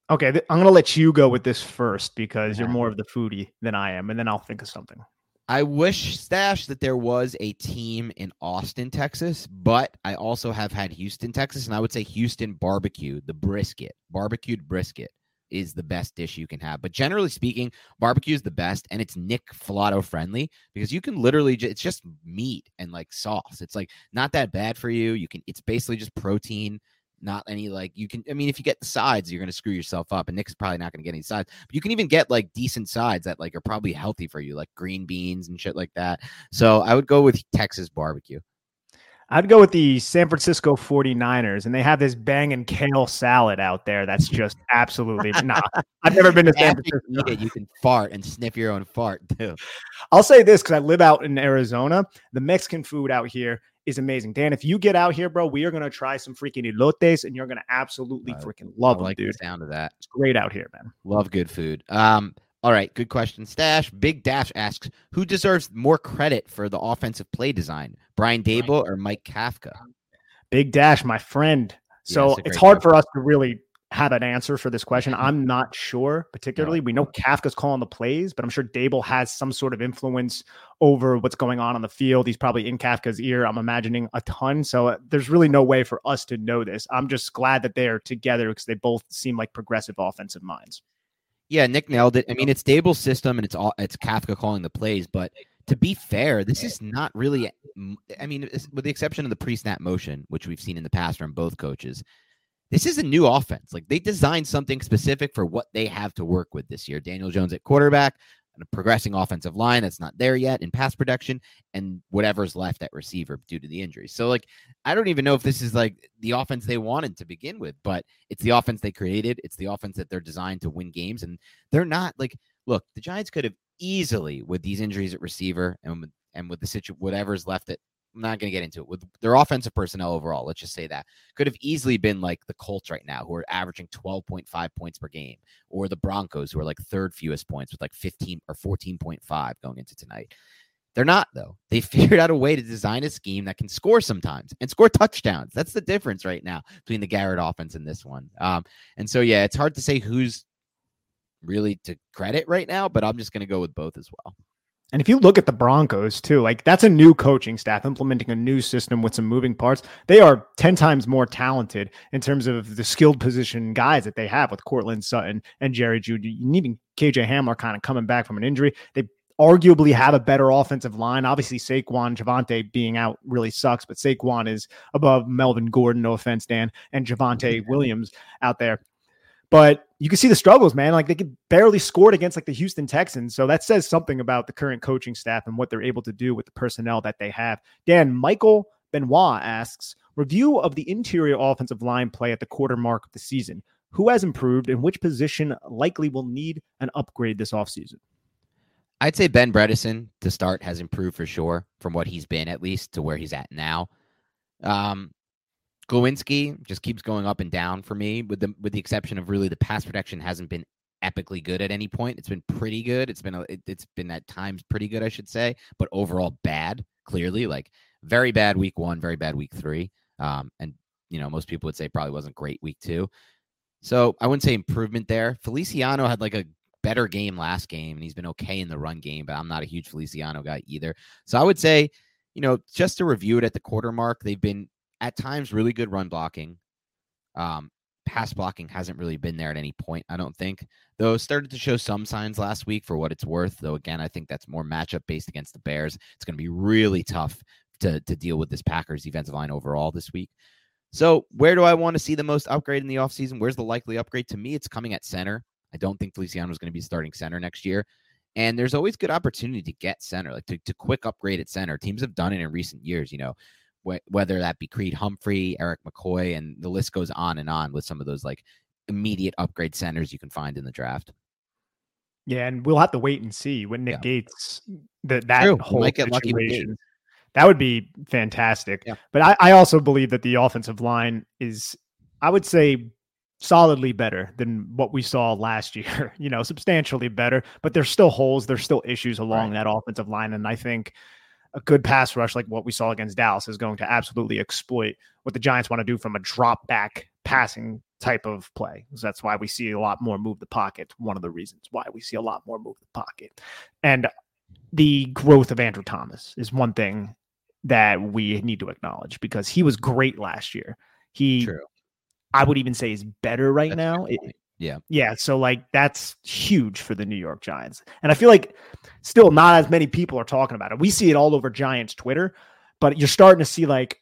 Okay, th- I'm gonna let you go with this first because you're more of the foodie than I am, and then I'll think of something. I wish Stash that there was a team in Austin, Texas, but I also have had Houston, Texas, and I would say Houston barbecue, the brisket, barbecued brisket is the best dish you can have. But generally speaking, barbecue is the best, and it's Nick Falato friendly because you can literally ju- it's just meat and like sauce. It's like not that bad for you. You can it's basically just protein. Not any like you can. I mean, if you get the sides, you're gonna screw yourself up. And Nick's probably not gonna get any sides. But you can even get like decent sides that like are probably healthy for you, like green beans and shit like that. So I would go with Texas barbecue. I'd go with the San Francisco 49ers, and they have this bang and kale salad out there that's just absolutely nah. I've never been to San Francisco. You, it, you can fart and sniff your own fart too. I'll say this because I live out in Arizona. The Mexican food out here is amazing. Dan, if you get out here, bro, we are gonna try some freaking elotes, and you're gonna absolutely Uh, freaking love I them, like dude. the sound of that. It's great out here, man. Love good food. Um, all right, good question. Stash Big Dash asks, who deserves more credit for the offensive play design, Brian Daboll or Mike Kafka? Big Dash, my friend. So it's it's great hard for us to really have an answer for this question. I'm not sure, particularly. We know Kafka's calling the plays, but I'm sure Daboll has some sort of influence over what's going on on the field. He's probably in Kafka's ear, I'm imagining a ton. So uh, there's really no way for us to know this. I'm just glad that they're together because they both seem like progressive offensive minds. Yeah, Nick nailed it. I mean, it's Daboll's system and it's all it's Kafka calling the plays, but to be fair, this is not really. I mean, with the exception of the pre-snap motion, which we've seen in the past from both coaches, this is a new offense. Like they designed something specific for what they have to work with this year. Daniel Jones at quarterback, a progressing offensive line that's not there yet in pass production, and whatever's left at receiver due to the injuries. So, like, I don't even know if this is like the offense they wanted to begin with, but it's the offense they created. It's the offense that they're designed to win games, and they're not like. Look, the Giants could have easily, with these injuries at receiver and with, and with the situation, whatever's left at I'm not going to get into it with their offensive personnel overall. Let's just say that could have easily been like the Colts right now, who are averaging 12.5 points per game, or the Broncos, who are like third fewest points with like 15 or 14.5 going into tonight. They're not, though. They figured out a way to design a scheme that can score sometimes and score touchdowns. That's the difference right now between the Garrett offense and this one. Um, and so, yeah, it's hard to say who's really to credit right now, but I'm just going to go with both as well. And if you look at the Broncos too, like that's a new coaching staff implementing a new system with some moving parts. They are 10 times more talented in terms of the skilled position guys that they have with Courtland Sutton and Jerry Jeudy. Even KJ Hamler kind of coming back from an injury. They arguably have a better offensive line. Obviously, Saquon, Javonte being out really sucks, but Saquon is above Melvin Gordon, no offense, Dan, and Javonte Williams out there. But you can see the struggles, man. Like they could barely scored against like the Houston Texans. So that says something about the current coaching staff and what they're able to do with the personnel that they have. Dan, Michael Benoit asks review of the interior offensive line play at the quarter mark of the season. Who has improved and which position likely will need an upgrade this offseason? I'd say Ben Bredeson to start has improved for sure from what he's been at least to where he's at now. Um, Glowinski just keeps going up and down for me, with the with the exception of really the pass protection hasn't been epically good at any point. It's been pretty good. It's been a, it, it's been at times pretty good, I should say, but overall bad. Clearly, like very bad week one, very bad week three, um, and you know most people would say probably wasn't great week two. So I wouldn't say improvement there. Feliciano had like a better game last game, and he's been okay in the run game, but I'm not a huge Feliciano guy either. So I would say, you know, just to review it at the quarter mark, they've been at times really good run blocking. Um, pass blocking hasn't really been there at any point, I don't think. Though started to show some signs last week for what it's worth. Though again, I think that's more matchup based against the Bears. It's going to be really tough to to deal with this Packers defensive line overall this week. So where do I want to see the most upgrade in the offseason? Where's the likely upgrade? To me, it's coming at center. I don't think Feliciano is going to be starting center next year. And there's always good opportunity to get center, like to, to quick upgrade at center. Teams have done it in recent years, you know, wh- whether that be Creed Humphrey, Erik McCoy, and the list goes on and on with some of those like immediate upgrade centers you can find in the draft. Yeah, and we'll have to wait and see when Nick Yeah. Gates that that True. Whole might get lucky with Gates. situation. That would be fantastic. Yeah. But I, I also believe that the offensive line is, I would say, solidly better than what we saw last year. You know, substantially better. But there's still holes. There's still issues along that offensive line, and I think a good pass rush like what we saw against Dallas is going to absolutely exploit what the Giants want to do from a drop back passing type of play. So that's why we see a lot more move the pocket. One of the reasons why we see a lot more move the pocket. And the growth of Andrew Thomas is one thing that we need to acknowledge because he was great last year. He, True. I would even say, is better right That's now. It-. Yeah. yeah, so like that's huge for the New York Giants. And I feel like still not as many people are talking about it. We see it all over Giants Twitter, but you're starting to see like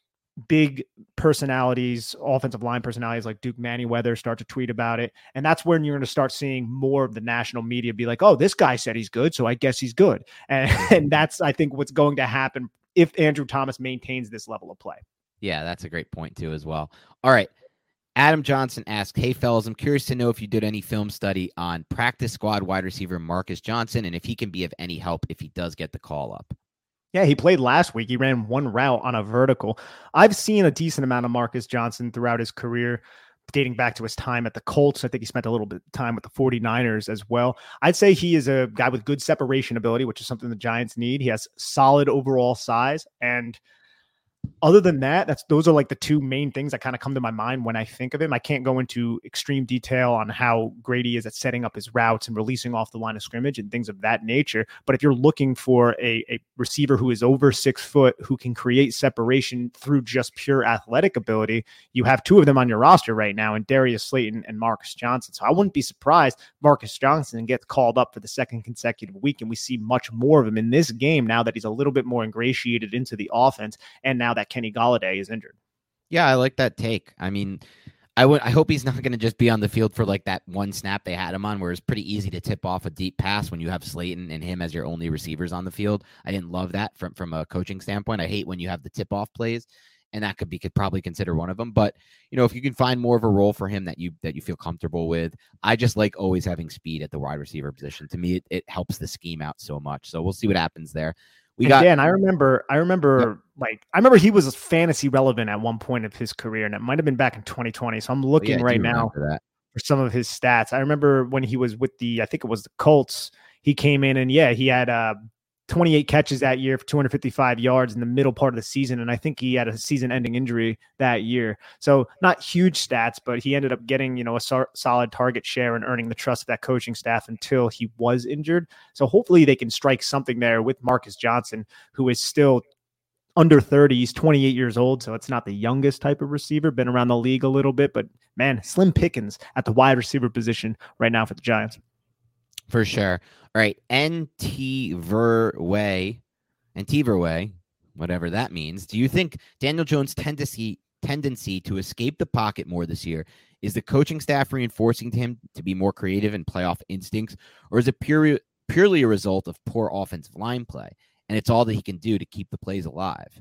big personalities, offensive line personalities like Duke Manyweather start to tweet about it. And that's when you're going to start seeing more of the national media be like, oh, this guy said he's good, so I guess he's good. And, and that's, I think, what's going to happen if Andrew Thomas maintains this level of play. Yeah, that's a great point too, as well. All right. Adam Johnson asked, Hey, fellas, I'm curious to know if you did any film study on practice squad wide receiver Marcus Johnson and if he can be of any help if he does get the call up. Yeah, he played last week. He ran one route on a vertical. I've seen a decent amount of Marcus Johnson throughout his career, dating back to his time at the Colts. I think he spent a little bit of time with the 49ers as well. I'd say he is a guy with good separation ability, which is something the Giants need. He has solid overall size and – other than that, that's those are like the two main things that kind of come to my mind when I think of him. I can't go into extreme detail on how great he is at setting up his routes and releasing off the line of scrimmage and things of that nature. But if you're looking for a, a receiver who is over six foot, who can create separation through just pure athletic ability, you have two of them on your roster right now, and Darius Slayton and Marcus Johnson. So I wouldn't be surprised Marcus Johnson gets called up for the second consecutive week, and we see much more of him in this game now that he's a little bit more ingratiated into the offense, and now that Kenny Golladay is injured. Yeah, I like that take. I mean, I would I hope he's not going to just be on the field for like that one snap they had him on where it's pretty easy to tip off a deep pass when you have Slayton and him as your only receivers on the field. I didn't love that from from a coaching standpoint. I hate when you have the tip off plays and that could be could probably consider one of them, but you know, if you can find more of a role for him that you that you feel comfortable with, I just like always having speed at the wide receiver position. To me, it, it helps the scheme out so much. So we'll see what happens there. We got Dan. I remember. I remember. Like I remember he was fantasy relevant at one point of his career, and it might have been back in 2020. So I'm looking yeah, right now for some of his stats. I remember when he was with the. I think it was the Colts. He came in and yeah, he had uh 28 catches that year for 255 yards in the middle part of the season. And I think he had a season ending injury that year. So not huge stats, but he ended up getting, you know, a so- solid target share and earning the trust of that coaching staff until he was injured. So hopefully they can strike something there with Marcus Johnson, who is still under 30. He's 28 years old. So it's not the youngest type of receiver, been around the league a little bit, but man, slim pickings at the wide receiver position right now for the Giants. For sure. All right. NT Verway, NT Verway, whatever that means. Do you think Daniel Jones' tendency tendency to escape the pocket more this year is the coaching staff reinforcing him to be more creative and playoff instincts, or is it purely purely a result of poor offensive line play? And it's all that he can do to keep the plays alive.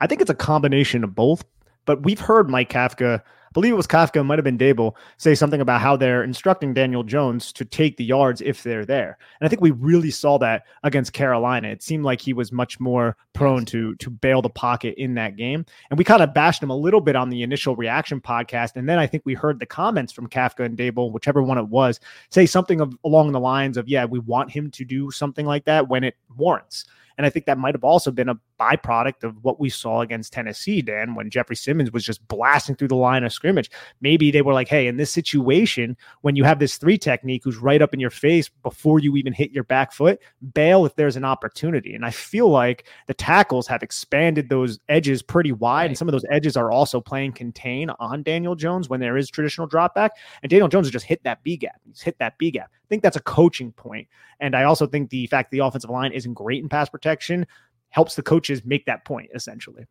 I think it's a combination of both. But we've heard Mike Kafka I believe it was Kafka, might have been Daboll, say something about how they're instructing Daniel Jones to take the yards if they're there. And I think we really saw that against Carolina. It seemed like he was much more prone to to bail the pocket in that game. And we kind of bashed him a little bit on the initial reaction podcast. And then I think we heard the comments from Kafka and Daboll, whichever one it was, say something of, along the lines of, yeah, we want him to do something like that when it warrants. And I think that might have also been a byproduct of what we saw against Tennessee, Dan, when Jeffrey Simmons was just blasting through the line of scrimmage. Maybe they were like, hey, in this situation, when you have this three technique who's right up in your face before you even hit your back foot, bail if there's an opportunity. And I feel like the tackles have expanded those edges pretty wide. Right. And some of those edges are also playing contain on Daniel Jones when there is traditional drop back. And Daniel Jones has just hit that B gap. He's hit that B gap. Think that's a coaching point. And I also think the fact the offensive line isn't great in pass protection helps the coaches make that point essentially.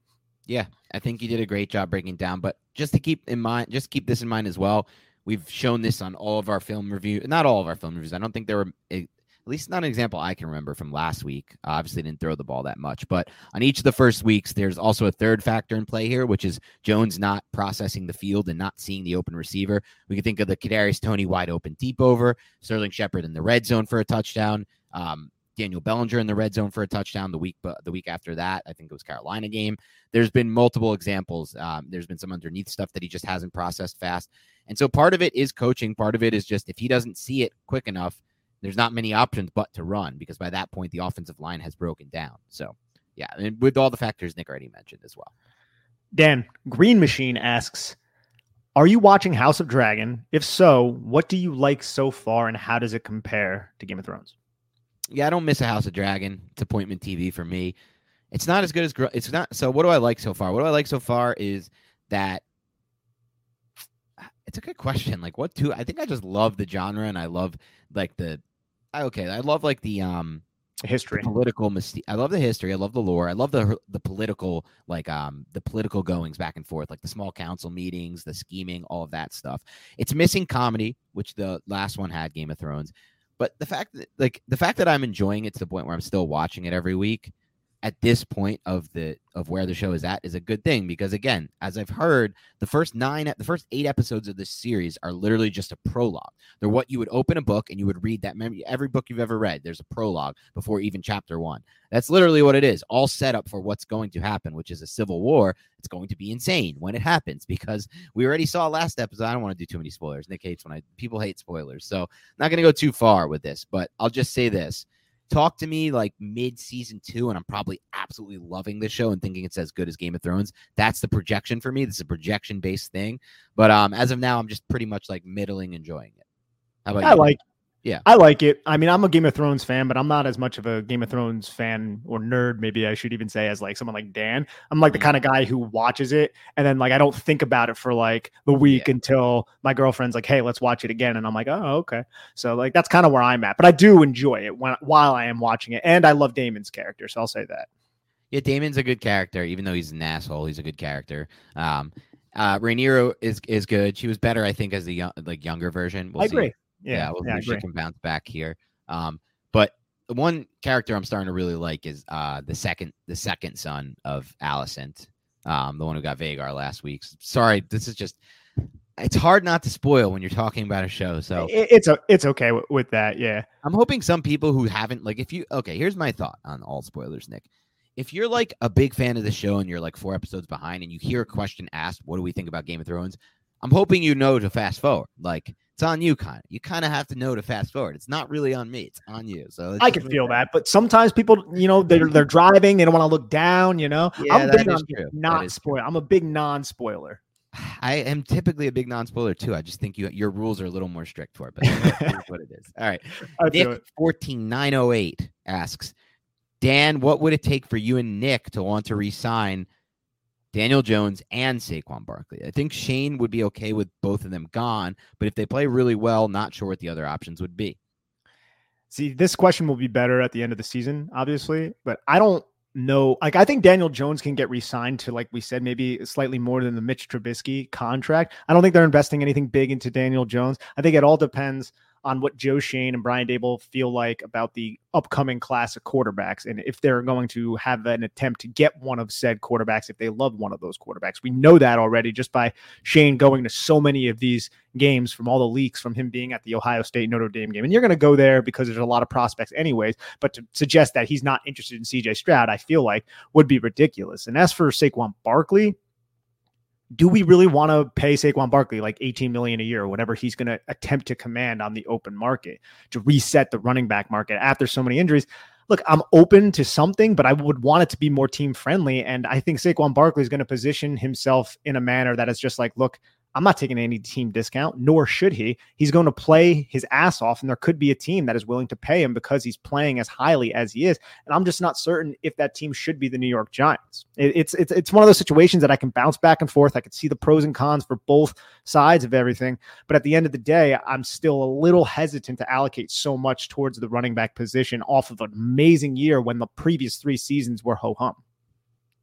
Yeah, I think you did a great job breaking down. But just to keep in mind, just keep this in mind as well. We've shown this on all of our film review, not all of our film reviews. I don't think there were eh, at least not an example I can remember from last week. Obviously, didn't throw the ball that much, but on each of the first weeks, there's also a third factor in play here, which is Jones not processing the field and not seeing the open receiver. We can think of the Kadarius Toney wide open deep over, Sterling Shepard in the red zone for a touchdown, um, Daniel Bellinger in the red zone for a touchdown. The week, but the week after that, I think it was Carolina game. There's been multiple examples. Um, there's been some underneath stuff that he just hasn't processed fast, and so part of it is coaching. Part of it is just if he doesn't see it quick enough there's not many options but to run because by that point the offensive line has broken down. So yeah, and with all the factors Nick already mentioned as well. Dan Green Machine asks, "Are you watching House of Dragon? If so, what do you like so far, and how does it compare to Game of Thrones?" Yeah, I don't miss a House of Dragon. It's appointment TV for me. It's not as good as it's not. So what do I like so far? What do I like so far is that it's a good question. Like what do I think I just love the genre and I love like the okay, I love like the um history, the political mystique. I love the history. I love the lore. I love the the political like um the political goings back and forth, like the small council meetings, the scheming, all of that stuff. It's missing comedy, which the last one had Game of Thrones. But the fact that like the fact that I'm enjoying it to the point where I'm still watching it every week, at this point of the of where the show is at is a good thing because again, as I've heard, the first nine the first eight episodes of this series are literally just a prologue. They're what you would open a book and you would read that memory every book you've ever read. There's a prologue before even chapter one. That's literally what it is, all set up for what's going to happen, which is a civil war. It's going to be insane when it happens because we already saw last episode. I don't want to do too many spoilers. Nick hates when I people hate spoilers, so not going to go too far with this. But I'll just say this talk to me like mid season two, and I'm probably absolutely loving the show and thinking it's as good as Game of Thrones. That's the projection for me. This is a projection based thing. But um, as of now, I'm just pretty much like middling enjoying it. How about I you? like yeah. I like it. I mean, I'm a Game of Thrones fan, but I'm not as much of a Game of Thrones fan or nerd, maybe I should even say, as like someone like Dan. I'm like the mm-hmm. kind of guy who watches it and then like I don't think about it for like the week yeah. until my girlfriend's like, hey, let's watch it again. And I'm like, oh, okay. So like that's kind of where I'm at. But I do enjoy it when while I am watching it. And I love Daemon's character. So I'll say that. Yeah, Daemon's a good character, even though he's an asshole. He's a good character. Um, uh, is is good. She was better, I think, as the young, like younger version. We'll I agree. Yeah, yeah, we'll yeah, she can bounce back here. Um, but the one character I'm starting to really like is uh the second the second son of Alicent, um, the one who got Vhagar last week. Sorry, this is just it's hard not to spoil when you're talking about a show. So it's a, it's okay with, with that. Yeah, I'm hoping some people who haven't like if you okay. Here's my thought on all spoilers, Nick. If you're like a big fan of the show and you're like four episodes behind and you hear a question asked, "What do we think about Game of Thrones?" I'm hoping you know to fast forward. Like it's on you kind of you kind of have to know to fast forward. It's not really on me. It's on you. So i can feel that. but sometimes people you know they're they're mm-hmm. driving they don't want to look down you know? Yeah, i'm big on not spoil i'm a big non-spoiler. I am typically a big non-spoiler too. I just think you your rules are a little more strict for it, but that's what it is. All right. Nick fourteen nine oh eight asks, Dan, what would it take for you and Nick to want to resign Daniel Jones and Saquon Barkley. I think Schoen would be okay with both of them gone, but if they play really well, not sure what the other options would be. See, this question will be better at the end of the season, obviously, but I don't know. Like, I think Daniel Jones can get re-signed to, like we said, maybe slightly more than the Mitch Trubisky contract. I don't think they're investing anything big into Daniel Jones. I think it all depends on what Joe Schoen and Brian Daboll feel like about the upcoming class of quarterbacks and if they're going to have an attempt to get one of said quarterbacks if they love one of those quarterbacks. We know that already just by Schoen going to so many of these games from all the leaks from him being at the Ohio State Notre Dame game. And you're going to go there because there's a lot of prospects anyways, but to suggest that he's not interested in CJ Stroud, I feel like would be ridiculous. And as for Saquon Barkley, do we really want to pay Saquon Barkley like 18 million a year or whatever he's going to attempt to command on the open market to reset the running back market after so many injuries? Look, I'm open to something, but I would want it to be more team friendly. And I think Saquon Barkley is going to position himself in a manner that is just like, look, I'm not taking any team discount, nor should he. He's going to play his ass off, and there could be a team that is willing to pay him because he's playing as highly as he is. And I'm just not certain if that team should be the New York Giants. It, it's it's it's one of those situations that I can bounce back and forth. I can see the pros and cons for both sides of everything, but at the end of the day, I'm still a little hesitant to allocate so much towards the running back position off of an amazing year when the previous three seasons were ho hum.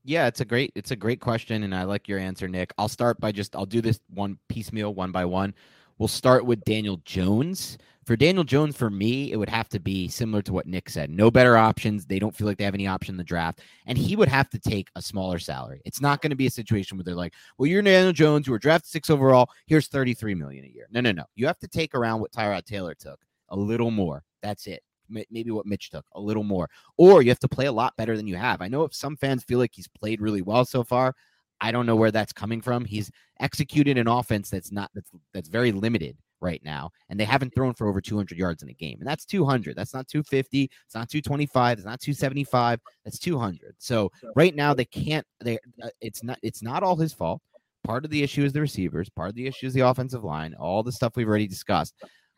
Yeah, it's a great it's a great question, and I like your answer, Nick. I'll start by just I'll do this one piecemeal, one by one. We'll start with Daniel Jones. For Daniel Jones, for me, it would have to be similar to what Nick said. No better options. They don't feel like they have any option in the draft. And he would have to take a smaller salary. It's not going to be a situation where they're like, well, you're Daniel Jones, you were drafted six overall. Here's 33 million a year. No, no, no. You have to take around what Tyrod Taylor took, a little more. That's it maybe what Mitch took a little more, or you have to play a lot better than you have. I know if some fans feel like he's played really well so far. I don't know where that's coming from. He's executed an offense that's not that's that's very limited right now, and they haven't thrown for over 200 yards in a game, and that's 200. That's not 250. It's not 225. It's not 275. That's 200. So right now they can't. They uh, it's not it's not all his fault. Part of the issue is the receivers. Part of the issue is the offensive line. All the stuff we've already discussed.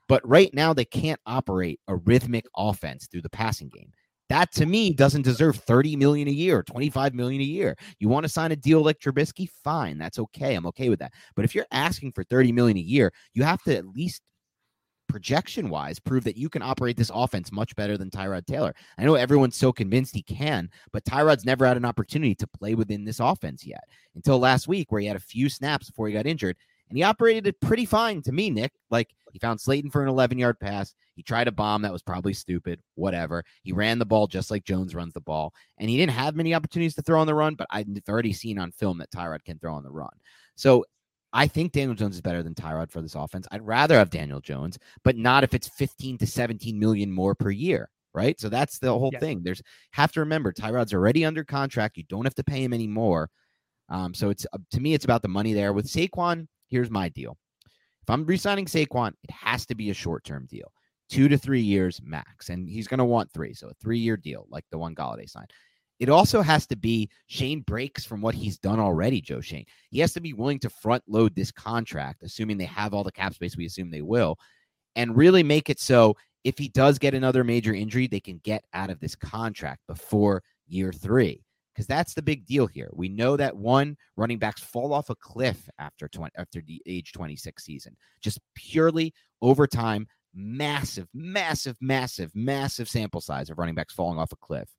But right now, they can't operate a rhythmic offense through the passing game. That to me doesn't deserve 30 million a year, 25 million a year. You want to sign a deal like Trubisky? Fine, that's okay. I'm okay with that. But if you're asking for 30 million a year, you have to at least projection wise prove that you can operate this offense much better than Tyrod Taylor. I know everyone's so convinced he can, but Tyrod's never had an opportunity to play within this offense yet until last week, where he had a few snaps before he got injured And he operated it pretty fine to me, Nick. Like he found Slayton for an 11 yard pass. He tried a bomb that was probably stupid, whatever. He ran the ball just like Jones runs the ball. And he didn't have many opportunities to throw on the run, but I've already seen on film that Tyrod can throw on the run. So I think Daniel Jones is better than Tyrod for this offense. I'd rather have Daniel Jones, but not if it's 15 to 17 million more per year, right? So that's the whole thing. There's have to remember Tyrod's already under contract. You don't have to pay him anymore. Um, so it's uh, to me, it's about the money there. With Saquon, here's my deal. If I'm resigning Saquon, it has to be a short term deal, two to three years max. And he's going to want three. So a three year deal, like the one Golladay signed. It also has to be Schoen breaks from what he's done already, Joe Schoen. He has to be willing to front load this contract, assuming they have all the cap space we assume they will, and really make it so if he does get another major injury, they can get out of this contract before year three because that's the big deal here. We know that one running backs fall off a cliff after 20 after the age 26 season, just purely over time, massive, massive, massive, massive sample size of running backs falling off a cliff.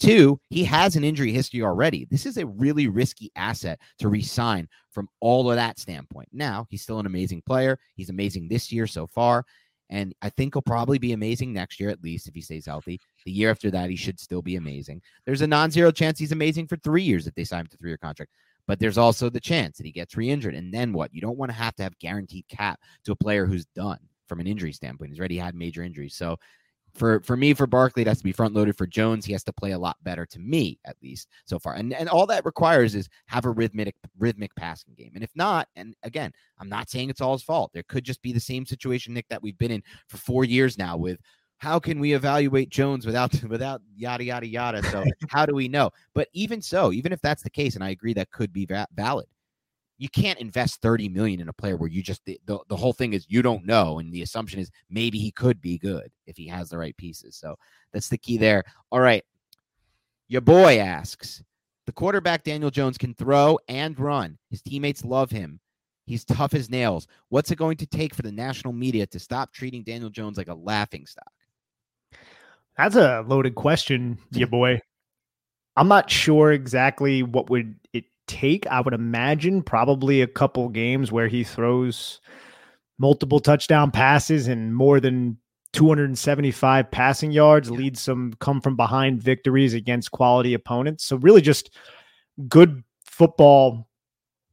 Two, he has an injury history already. This is a really risky asset to resign from all of that standpoint. Now, he's still an amazing player. He's amazing this year so far. And I think he'll probably be amazing next year, at least if he stays healthy. The year after that, he should still be amazing. There's a non zero chance he's amazing for three years if they sign him to three year contract. But there's also the chance that he gets re injured. And then what? You don't want to have to have guaranteed cap to a player who's done from an injury standpoint. He's already had major injuries. So for for me for Barkley, it has to be front loaded. For Jones, he has to play a lot better to me, at least so far. And and all that requires is have a rhythmic rhythmic passing game. And if not, and again, I'm not saying it's all his fault. There could just be the same situation, Nick, that we've been in for four years now with how can we evaluate Jones without without yada yada yada? So how do we know? But even so, even if that's the case, and I agree that could be va- valid, you can't invest 30 million in a player where you just the, the, the, whole thing is you don't know and the assumption is maybe he could be good if he has the right pieces. So that's the key there. All right. Your boy asks the quarterback daniel jones can throw and run. His teammates love him. He's tough as nails. What's it going to take for the national media to stop treating daniel jones like a laughing stock? That's a loaded question your boy. I'm not sure exactly what would it take, I would imagine, probably a couple games where he throws multiple touchdown passes and more than 275 passing yards, leads some come from behind victories against quality opponents. So, really, just good football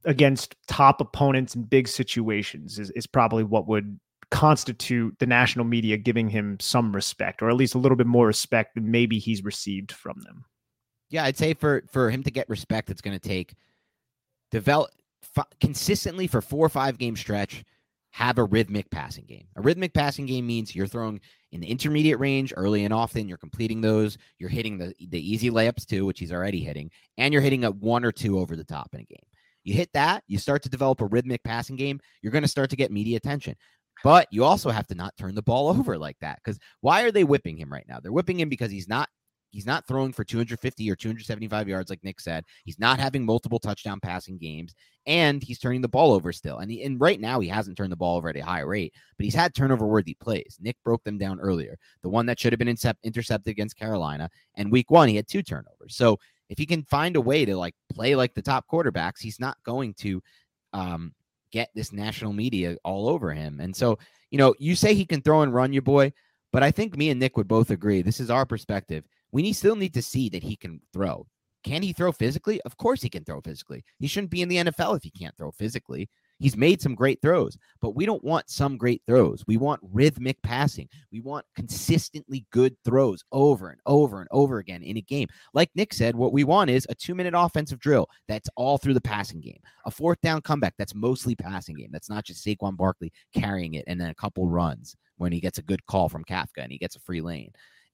against top opponents in big situations is, is probably what would constitute the national media giving him some respect, or at least a little bit more respect than maybe he's received from them. Yeah, I'd say for for him to get respect, it's going to take develop f- consistently for four or five game stretch. Have a rhythmic passing game. A rhythmic passing game means you're throwing in the intermediate range early and often. You're completing those. You're hitting the the easy layups too, which he's already hitting, and you're hitting a one or two over the top in a game. You hit that, you start to develop a rhythmic passing game. You're going to start to get media attention. But you also have to not turn the ball over like that. Because why are they whipping him right now? They're whipping him because he's not He's not throwing for 250 or 275 yards, like Nick said. He's not having multiple touchdown passing games, and he's turning the ball over still. And, he, and right now, he hasn't turned the ball over at a high rate, but he's had turnover worthy plays. Nick broke them down earlier. The one that should have been intercepted against Carolina, and week one, he had two turnovers. So if he can find a way to like play like the top quarterbacks, he's not going to um, get this national media all over him. And so, you know, you say he can throw and run, your boy, but I think me and Nick would both agree. This is our perspective we need, still need to see that he can throw. Can he throw physically? Of course he can throw physically. He shouldn't be in the NFL if he can't throw physically. He's made some great throws, but we don't want some great throws. We want rhythmic passing. We want consistently good throws over and over and over again in a game. Like Nick said, what we want is a two minute offensive drill that's all through the passing game, a fourth down comeback that's mostly passing game. That's not just Saquon Barkley carrying it and then a couple runs when he gets a good call from Kafka and he gets a free lane.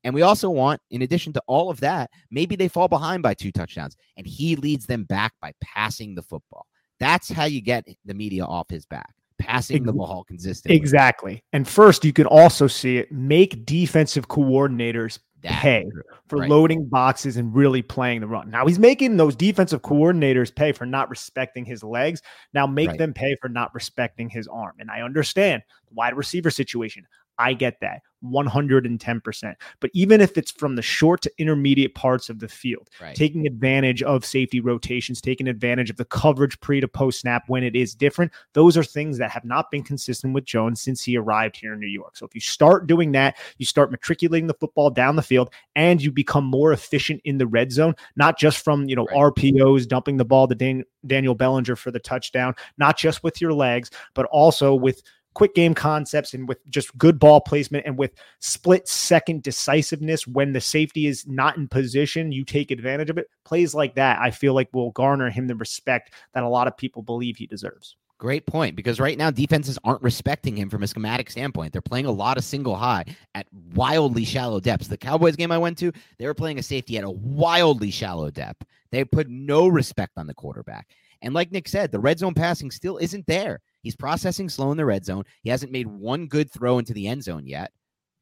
And we also want, in addition to all of that, maybe they fall behind by two touchdowns and he leads them back by passing the football. That's how you get the media off his back, passing the ball consistently. Exactly. And first, you can also see it make defensive coordinators pay for right. loading boxes and really playing the run. Now he's making those defensive coordinators pay for not respecting his legs. Now make right. them pay for not respecting his arm. And I understand the wide receiver situation. I get that. 110%. But even if it's from the short to intermediate parts of the field, Right. taking advantage of safety rotations, taking advantage of the coverage pre to post snap when it is different, those are things that have not been consistent with Jones since he arrived here in New York. So if you start doing that, you start matriculating the football down the field and you become more efficient in the red zone, not just from, you know, Right. RPOs, dumping the ball to Dan- Daniel Bellinger for the touchdown, not just with your legs, but also with quick game concepts and with just good ball placement and with split second decisiveness when the safety is not in position, you take advantage of it. Plays like that, I feel like will garner him the respect that a lot of people believe he deserves. Great point. Because right now defenses aren't respecting him from a schematic standpoint. They're playing a lot of single high at wildly shallow depths. The Cowboys game I went to, they were playing a safety at a wildly shallow depth. They put no respect on the quarterback. And like Nick said, the red zone passing still isn't there. He's processing slow in the red zone. He hasn't made one good throw into the end zone yet.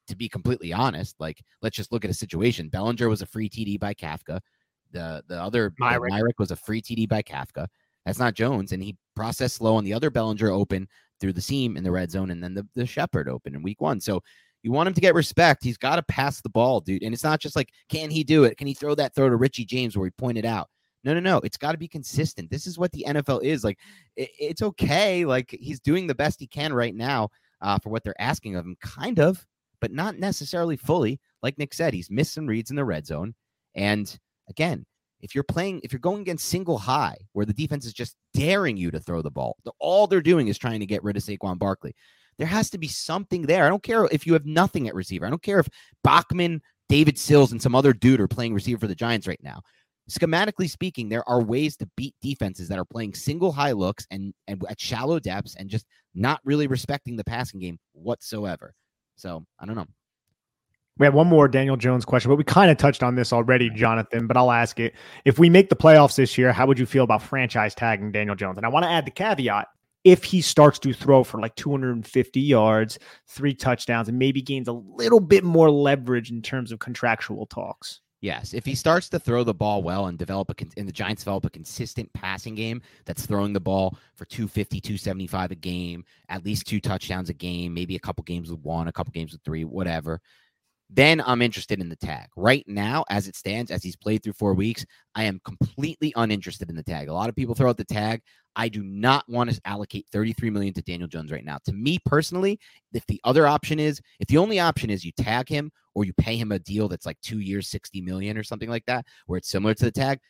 To be completely honest, like let's just look at a situation. Bellinger was a free TD by Kafka. The the other Myarick. Myarick was a free TD by Kafka. That's not Jones, and he processed slow on the other Bellinger open through the seam in the red zone, and then the the Shepard open in week one. So you want him to get respect. He's got to pass the ball, dude. And it's not just like, can he do it? Can he throw that throw to Richie James where he pointed out? No, no, no. It's got to be consistent. This is what the NFL is. Like, it, it's okay. Like, he's doing the best he can right now uh, for what they're asking of him, kind of, but not necessarily fully. Like Nick said, he's missed some reads in the red zone. And again, if you're playing, if you're going against single high, where the defense is just daring you to throw the ball, all they're doing is trying to get rid of Saquon Barkley. There has to be something there. I don't care if you have nothing at receiver. I don't care if Bachman, David Sills, and some other dude are playing receiver for the Giants right now. Schematically speaking, there are ways to beat defenses that are playing single high looks and, and at shallow depths and just not really respecting the passing game whatsoever. So I don't know. We have one more Daniel Jones question, but we kind of touched on this already, Jonathan. But I'll ask it: If we make the playoffs this year, how would you feel about franchise tagging Daniel Jones? And I want to add the caveat: if he starts to throw for like 250 yards, three touchdowns, and maybe gains a little bit more leverage in terms of contractual talks. Yes, if he starts to throw the ball well and develop a and the Giants develop a consistent passing game that's throwing the ball for 250, 275 a game, at least two touchdowns a game, maybe a couple games with one, a couple games with three, whatever. Then I'm interested in the tag. Right now, as it stands, as he's played through four weeks, I am completely uninterested in the tag. A lot of people throw out the tag. I do not want to allocate 33 million to Daniel Jones right now. To me personally, if the other option is, if the only option is you tag him or you pay him a deal that's like two years, 60 million or something like that, where it's similar to the tag,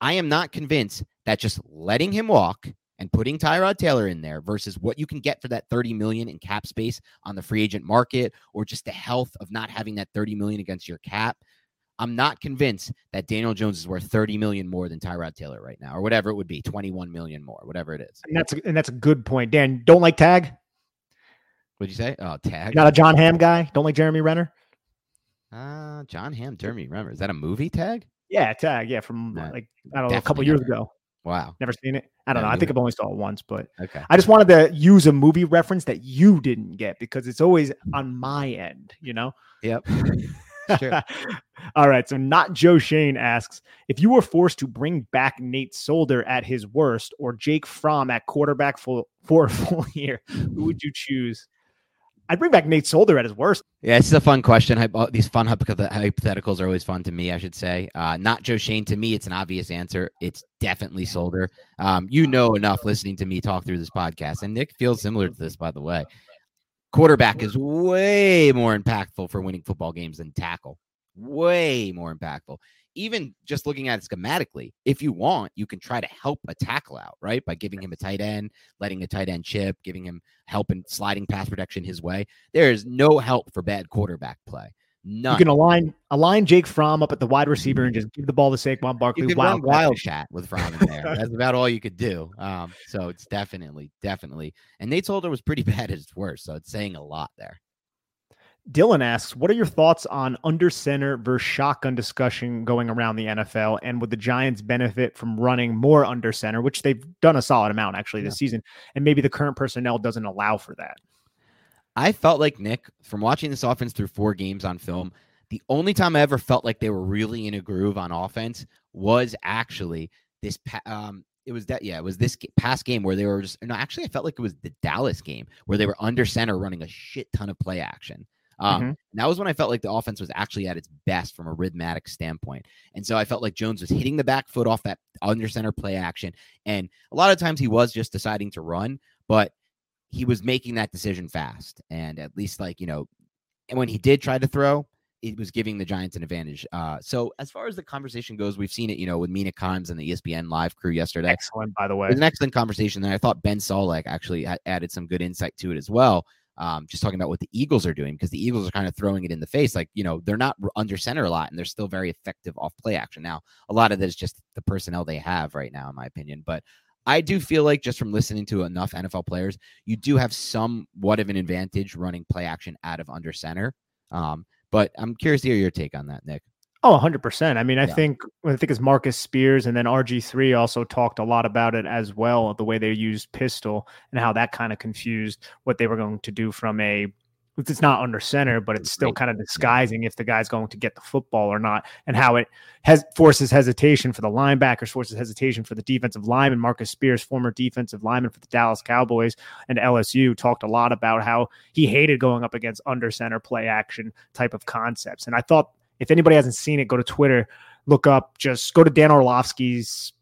I am not convinced that just letting him walk and putting Tyrod Taylor in there versus what you can get for that 30 million in cap space on the free agent market or just the health of not having that 30 million against your cap. I'm not convinced that Daniel Jones is worth 30 million more than Tyrod Taylor right now, or whatever it would be, 21 million more, whatever it is. And that's a, and that's a good point. Dan, don't like tag? What'd you say? Oh, tag. Not a Jon Hamm guy. Don't like Jeremy Renner. Uh, Jon Hamm, Jeremy Remember. Is that a movie tag? Yeah, tag. Yeah, from No, like I don't know, a couple years never. ago. Wow. Never seen it. I don't No, know. I think. I've only saw it once, but Okay. I just wanted to use a movie reference that you didn't get because it's always on my end, you know? Yep. Sure. All right. So, not Joe Schoen asks if you were forced to bring back Nate Solder at his worst or Jake Fromm at quarterback for, for a full year, who would you choose? I'd bring back Nate Solder at his worst. Yeah, this is a fun question. Hypo- These fun hypotheticals are always fun to me, I should say. Uh, not Joe Schoen. To me, it's an obvious answer. It's definitely Solder. Um, you know enough listening to me talk through this podcast, and Nick feels similar to this, by the way. Quarterback is way more impactful for winning football games than tackle. Way more impactful. Even just looking at it schematically, if you want, you can try to help a tackle out, right? By giving him a tight end, letting a tight end chip, giving him help in sliding pass protection his way. There is no help for bad quarterback play. None. You can align align Jake Fromm up at the wide receiver and just give the ball to Saquon Barkley. you Wow, run Wildcat with Fromm in there. That's about all you could do. Um, so it's definitely, definitely. And Nate Solder was pretty bad at his worst, so it's saying a lot there. Dylan asks, "What are your thoughts on under center versus shotgun discussion going around the NFL, and would the Giants benefit from running more under center, which they've done a solid amount actually this season, and maybe the current personnel doesn't allow for that?" I felt like Nick from watching this offense through four games on film. The only time I ever felt like they were really in a groove on offense was actually this. pa- Um, it was that yeah, it was this past game where they were just no, actually I felt like it was the Dallas game where they were under center running a shit ton of play action. Um, mm-hmm. that was when I felt like the offense was actually at its best from a rhythmic standpoint. And so I felt like Jones was hitting the back foot off that under center play action. And a lot of times he was just deciding to run, but he was making that decision fast. And at least like, you know, and when he did try to throw, it was giving the Giants an advantage. Uh, so as far as the conversation goes, we've seen it, you know, with Mina Kimes and the ESPN live crew yesterday. Excellent, by the way. It was an excellent conversation. And I thought Ben Solak actually added some good insight to it as well. Um, just talking about what the Eagles are doing because the Eagles are kind of throwing it in the face. Like, you know, they're not under center a lot and they're still very effective off play action. Now, a lot of that is just the personnel they have right now, in my opinion. But I do feel like just from listening to enough NFL players, you do have somewhat of an advantage running play action out of under center. Um, but I'm curious to hear your take on that, Nick. Oh, 100%. I mean, I yeah. think I think it's Marcus Spears and then RG3 also talked a lot about it as well, the way they used pistol and how that kind of confused what they were going to do from a it's not under center, but it's still kind of disguising if the guy's going to get the football or not, and how it has forces hesitation for the linebackers, forces hesitation for the defensive lineman. Marcus Spears, former defensive lineman for the Dallas Cowboys and LSU, talked a lot about how he hated going up against under center play action type of concepts. And I thought if anybody hasn't seen it, go to Twitter, look up, just go to Dan Orlovsky's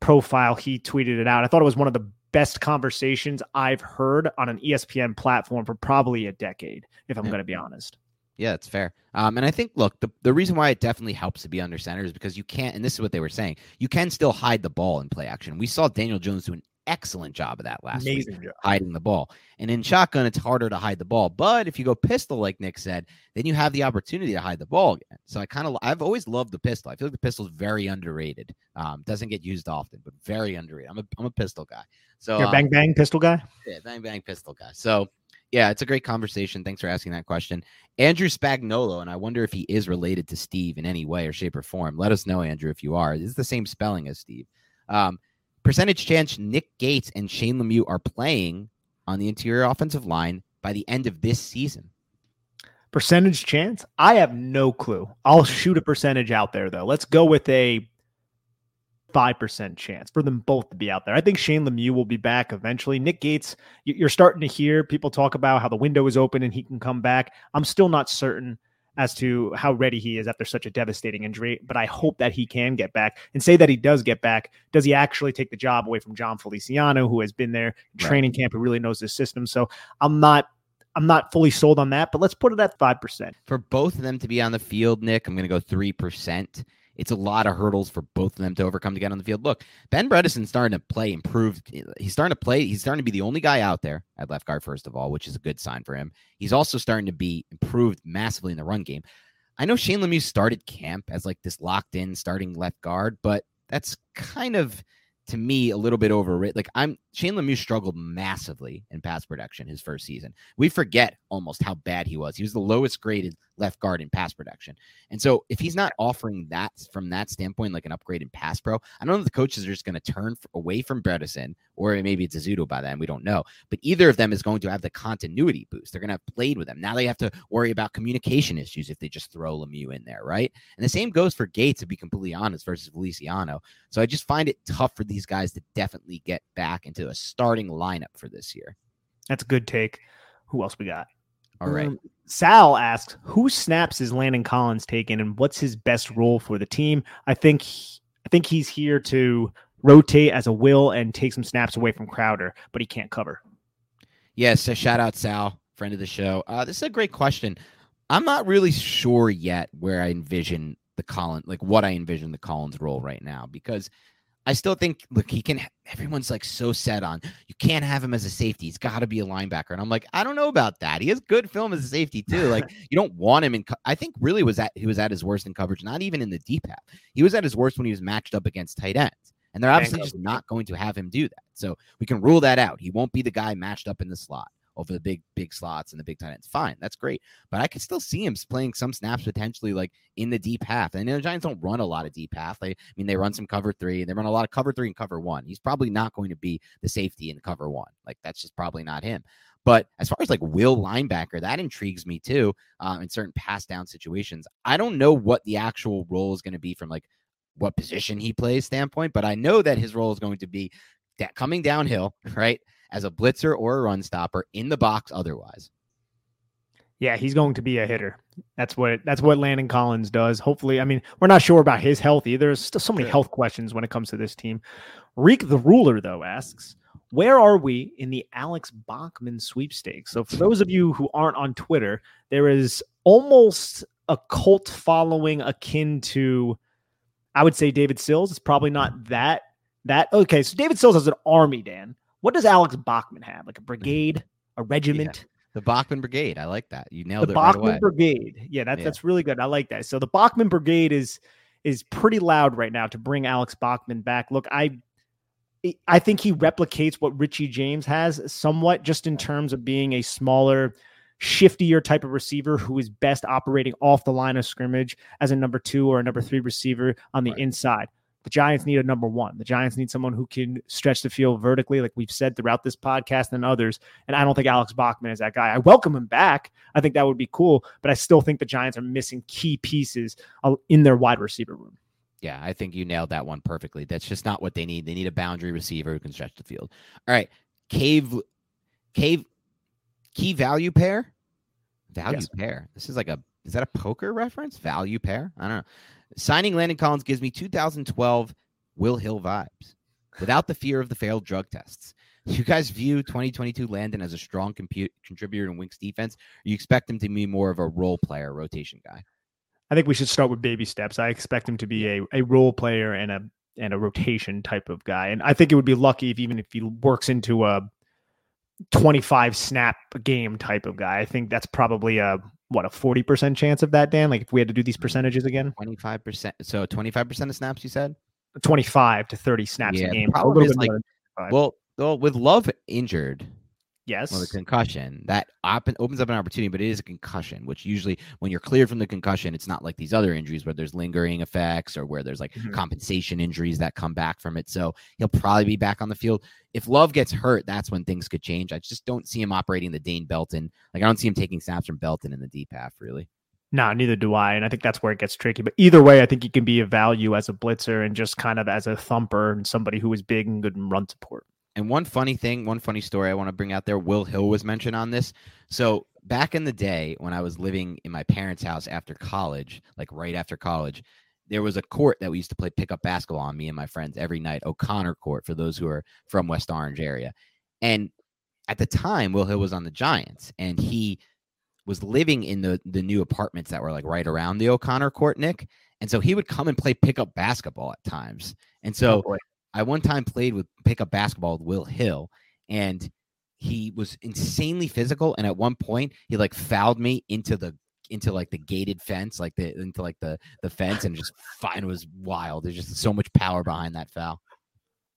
profile. He tweeted it out. I thought it was one of the best conversations I've heard on an ESPN platform for probably a decade, if I'm yeah. going to be honest. Yeah, it's fair. Um, and I think, look, the, the reason why it definitely helps to be under center is because you can't, and this is what they were saying, you can still hide the ball in play action. We saw Daniel Jones do an excellent job of that last Amazing week, job. hiding the ball. And in shotgun, it's harder to hide the ball. But if you go pistol, like Nick said, then you have the opportunity to hide the ball again. So I kind of, I've always loved the pistol. I feel like the pistol is very underrated. Um, doesn't get used often, but very underrated. I'm a, I'm a pistol guy. So You're bang bang pistol guy. Yeah, bang bang pistol guy. So yeah, it's a great conversation. Thanks for asking that question. Andrew Spagnuolo, and I wonder if he is related to Steve in any way or shape or form. Let us know, Andrew, if you are. It's the same spelling as Steve. Um, percentage chance Nick Gates and Shane Lemieux are playing on the interior offensive line by the end of this season? Percentage chance? I have no clue. I'll shoot a percentage out there though. Let's go with a 5% chance for them both to be out there. I think Shane Lemieux will be back eventually. Nick Gates, you're starting to hear people talk about how the window is open and he can come back. I'm still not certain as to how ready he is after such a devastating injury, but I hope that he can get back and say that he does get back. Does he actually take the job away from Jon Feliciano, who has been there training camp, who really knows the system? So I'm not I'm not fully sold on that, but let's put it at 5%. For both of them to be on the field, Nick, I'm going to go 3%. It's a lot of hurdles for both of them to overcome to get on the field. Look, Ben Bredeson's starting to play improved. He's starting to play. He's starting to be the only guy out there at left guard, first of all, which is a good sign for him. He's also starting to be improved massively in the run game. I know Shane Lemieux started camp as like this locked in starting left guard, but that's kind of to me a little bit overrated. Like I'm Shane Lemieux struggled massively in pass production his first season. We forget almost how bad he was. He was the lowest graded left guard in pass production. And so if he's not offering that from that standpoint, like an upgrade in pass pro, I don't know if the coaches are just going to turn away from Bredeson or maybe it's Ezeudu by then. We don't know. But either of them is going to have the continuity boost. They're going to have played with them. Now they have to worry about communication issues if they just throw Lemieux in there, right? And the same goes for Gates, to be completely honest, versus Feliciano. So I just find it tough for these guys to definitely get back into a starting lineup for this year. That's a good take. Who else we got? All right. Um, Sal asks, "Who snaps is Landon Collins taking, and what's his best role for the team?" I think I think he's here to rotate as a will and take some snaps away from Crowder, but he can't cover. Yes, a shout out Sal, friend of the show. Uh, this is a great question. I'm not really sure yet where I envision the Collins, like what I envision the Collins role right now, because I still think, look, he can. Everyone's like so set on you can't have him as a safety. He's got to be a linebacker, and I'm like, I don't know about that. He has good film as a safety too. Like you don't want him in. Co- I think really was at he was at his worst in coverage, not even in the deep half. He was at his worst when he was matched up against tight ends, and they're obviously just not going to have him do that. So we can rule that out. He won't be the guy matched up in the slot over the big big slots and the big tight ends. Fine, that's great. But I could still see him playing some snaps potentially like in the deep half. And the Giants don't run a lot of deep half. They, I mean, they run some cover three. and They run a lot of cover three and cover one. He's probably not going to be the safety in cover one. Like that's just probably not him. But as far as like will linebacker, that intrigues me too. Uh, in certain pass down situations, I don't know what the actual role is going to be from like what position he plays standpoint, but I know that his role is going to be that coming downhill, right? As a blitzer or a run stopper in the box otherwise. Yeah, he's going to be a hitter. That's what that's what Landon Collins does. Hopefully, I mean, we're not sure about his health either. There's still so many health questions when it comes to this team. Reek the ruler though asks, where are we in the Alex Bachman sweepstakes? So for those of you who aren't on Twitter, there is almost a cult following akin to I would say David Sills. It's probably not that that okay. So David Sills has an army, Dan. What does Alex Bachman have? Like a brigade, a regiment? Yeah. The Bachman Brigade. I like that. You nailed the it. Bachman right. Brigade. Yeah, that's Yeah. that's really good. I like that. So the Bachman Brigade is is pretty loud right now to bring Alex Bachman back. Look, I I think he replicates what Richie James has somewhat, just in terms of being a smaller, shiftier type of receiver who is best operating off the line of scrimmage as a number two or a number three receiver on the Right. inside. The Giants need a number one. The Giants need someone who can stretch the field vertically, like we've said throughout this podcast and others. And I don't think Alex Bachman is that guy. I welcome him back. I think that would be cool, but I still think the Giants are missing key pieces uh, in their wide receiver room. Yeah, I think you nailed that one perfectly. That's just not what they need. They need a boundary receiver who can stretch the field. All right. Cave cave key value pair? Value Yes. pair. This is like a is that a poker reference? Value pair? I don't know. Signing Landon Collins gives me 2012 Will Hill vibes without the fear of the failed drug tests. You guys view 2022 Landon as a strong compute, contributor in Winks defense? You expect him to be more of a role player, rotation guy? I think we should start with baby steps. I expect him to be a, a role player and a and a rotation type of guy. And I think it would be lucky if even if he works into a 25 snap game type of guy. I think that's probably a what a 40% chance of that, Dan. Like if we had to do these mm, percentages again, 25%. So 25% of snaps, you said? 25 to 30 snaps Yeah, a game. A little bit like, more than 25. Well, well, with Love injured, yes. well, the concussion that op- opens up an opportunity, but it is a concussion, which usually when you're cleared from the concussion, it's not like these other injuries where there's lingering effects or where there's like Mhm. compensation injuries that come back from it. So he'll probably be back on the field. If Love gets hurt, that's when things could change. I just don't see him operating the Dane Belton. Like I don't see him taking snaps from Belton in the deep half, really. No, neither do I. And I think that's where it gets tricky. But either way, I think he can be a value as a blitzer and just kind of as a thumper and somebody who is big and good in run support. And one funny thing, one funny story I want to bring out there, Will Hill was mentioned on this. So back in the day when I was living in my parents' house after college, like right after college, there was a court that we used to play pickup basketball on, me and my friends every night, O'Connor Court for those who are from West Orange area. And at the time, Will Hill was on the Giants and he was living in the the new apartments that were like right around the O'Connor Court, Nick. And so he would come and play pickup basketball at times. And so Oh. I one time played with pickup basketball with Will Hill, and he was insanely physical. And at one point, he like fouled me into the into like the gated fence, like the into like the the fence, and just fine was wild. There's just so much power behind that foul.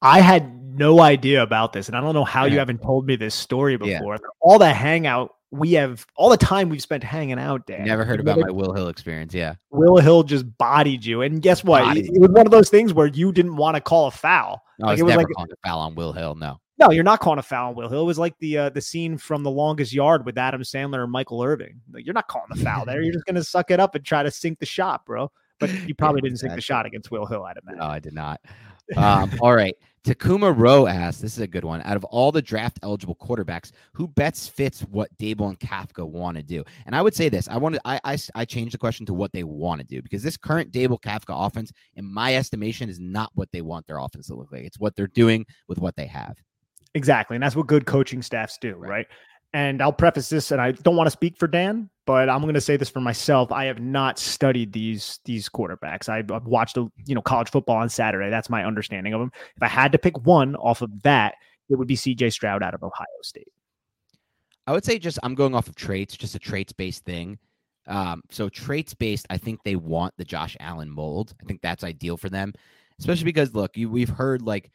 I had no idea about this, and I don't know how you haven't told me this story Yeah. before. All the hangout we have, all the time we've spent hanging out, Dan. Never heard about never- my Will Hill experience. Yeah, Will Hill just bodied you, and guess what? It, Bodied it was one of those things where you didn't want to call a foul. no, Like, I was it was never like- calling a foul on Will Hill. No, No, you're not calling a foul on Will Hill. It was like the uh, the scene from The Longest Yard with Adam Sandler and Michael Irvin. Like, you're not calling the foul there. You're just gonna suck it up and try to sink the shot, bro. But you probably didn't sink the shot against Will Hill, I'd imagine. no, I did not. Um, all right. Takuma Rowe asks, this is a good one. Out of all the draft eligible quarterbacks, who bets fits what Daboll and Kafka want to do? And I would say this: I wanted, I I changed the question to what they want to do because this current Daboll Kafka offense, in my estimation, is not what they want their offense to look like. It's what they're doing with what they have. Exactly. And that's what good coaching staffs do, Right. right? And I'll preface this, and I don't want to speak for Dan, but I'm going to say this for myself. I have not studied these these quarterbacks. I've, I've watched a, you know college football on Saturday. That's my understanding of them. If I had to pick one off of that, it would be C.J. Stroud out of Ohio State. I would say just I'm going off of traits, just a traits based thing. Um, so traits based, I think they want the Josh Allen mold. I think that's ideal for them, especially because look, you we've heard like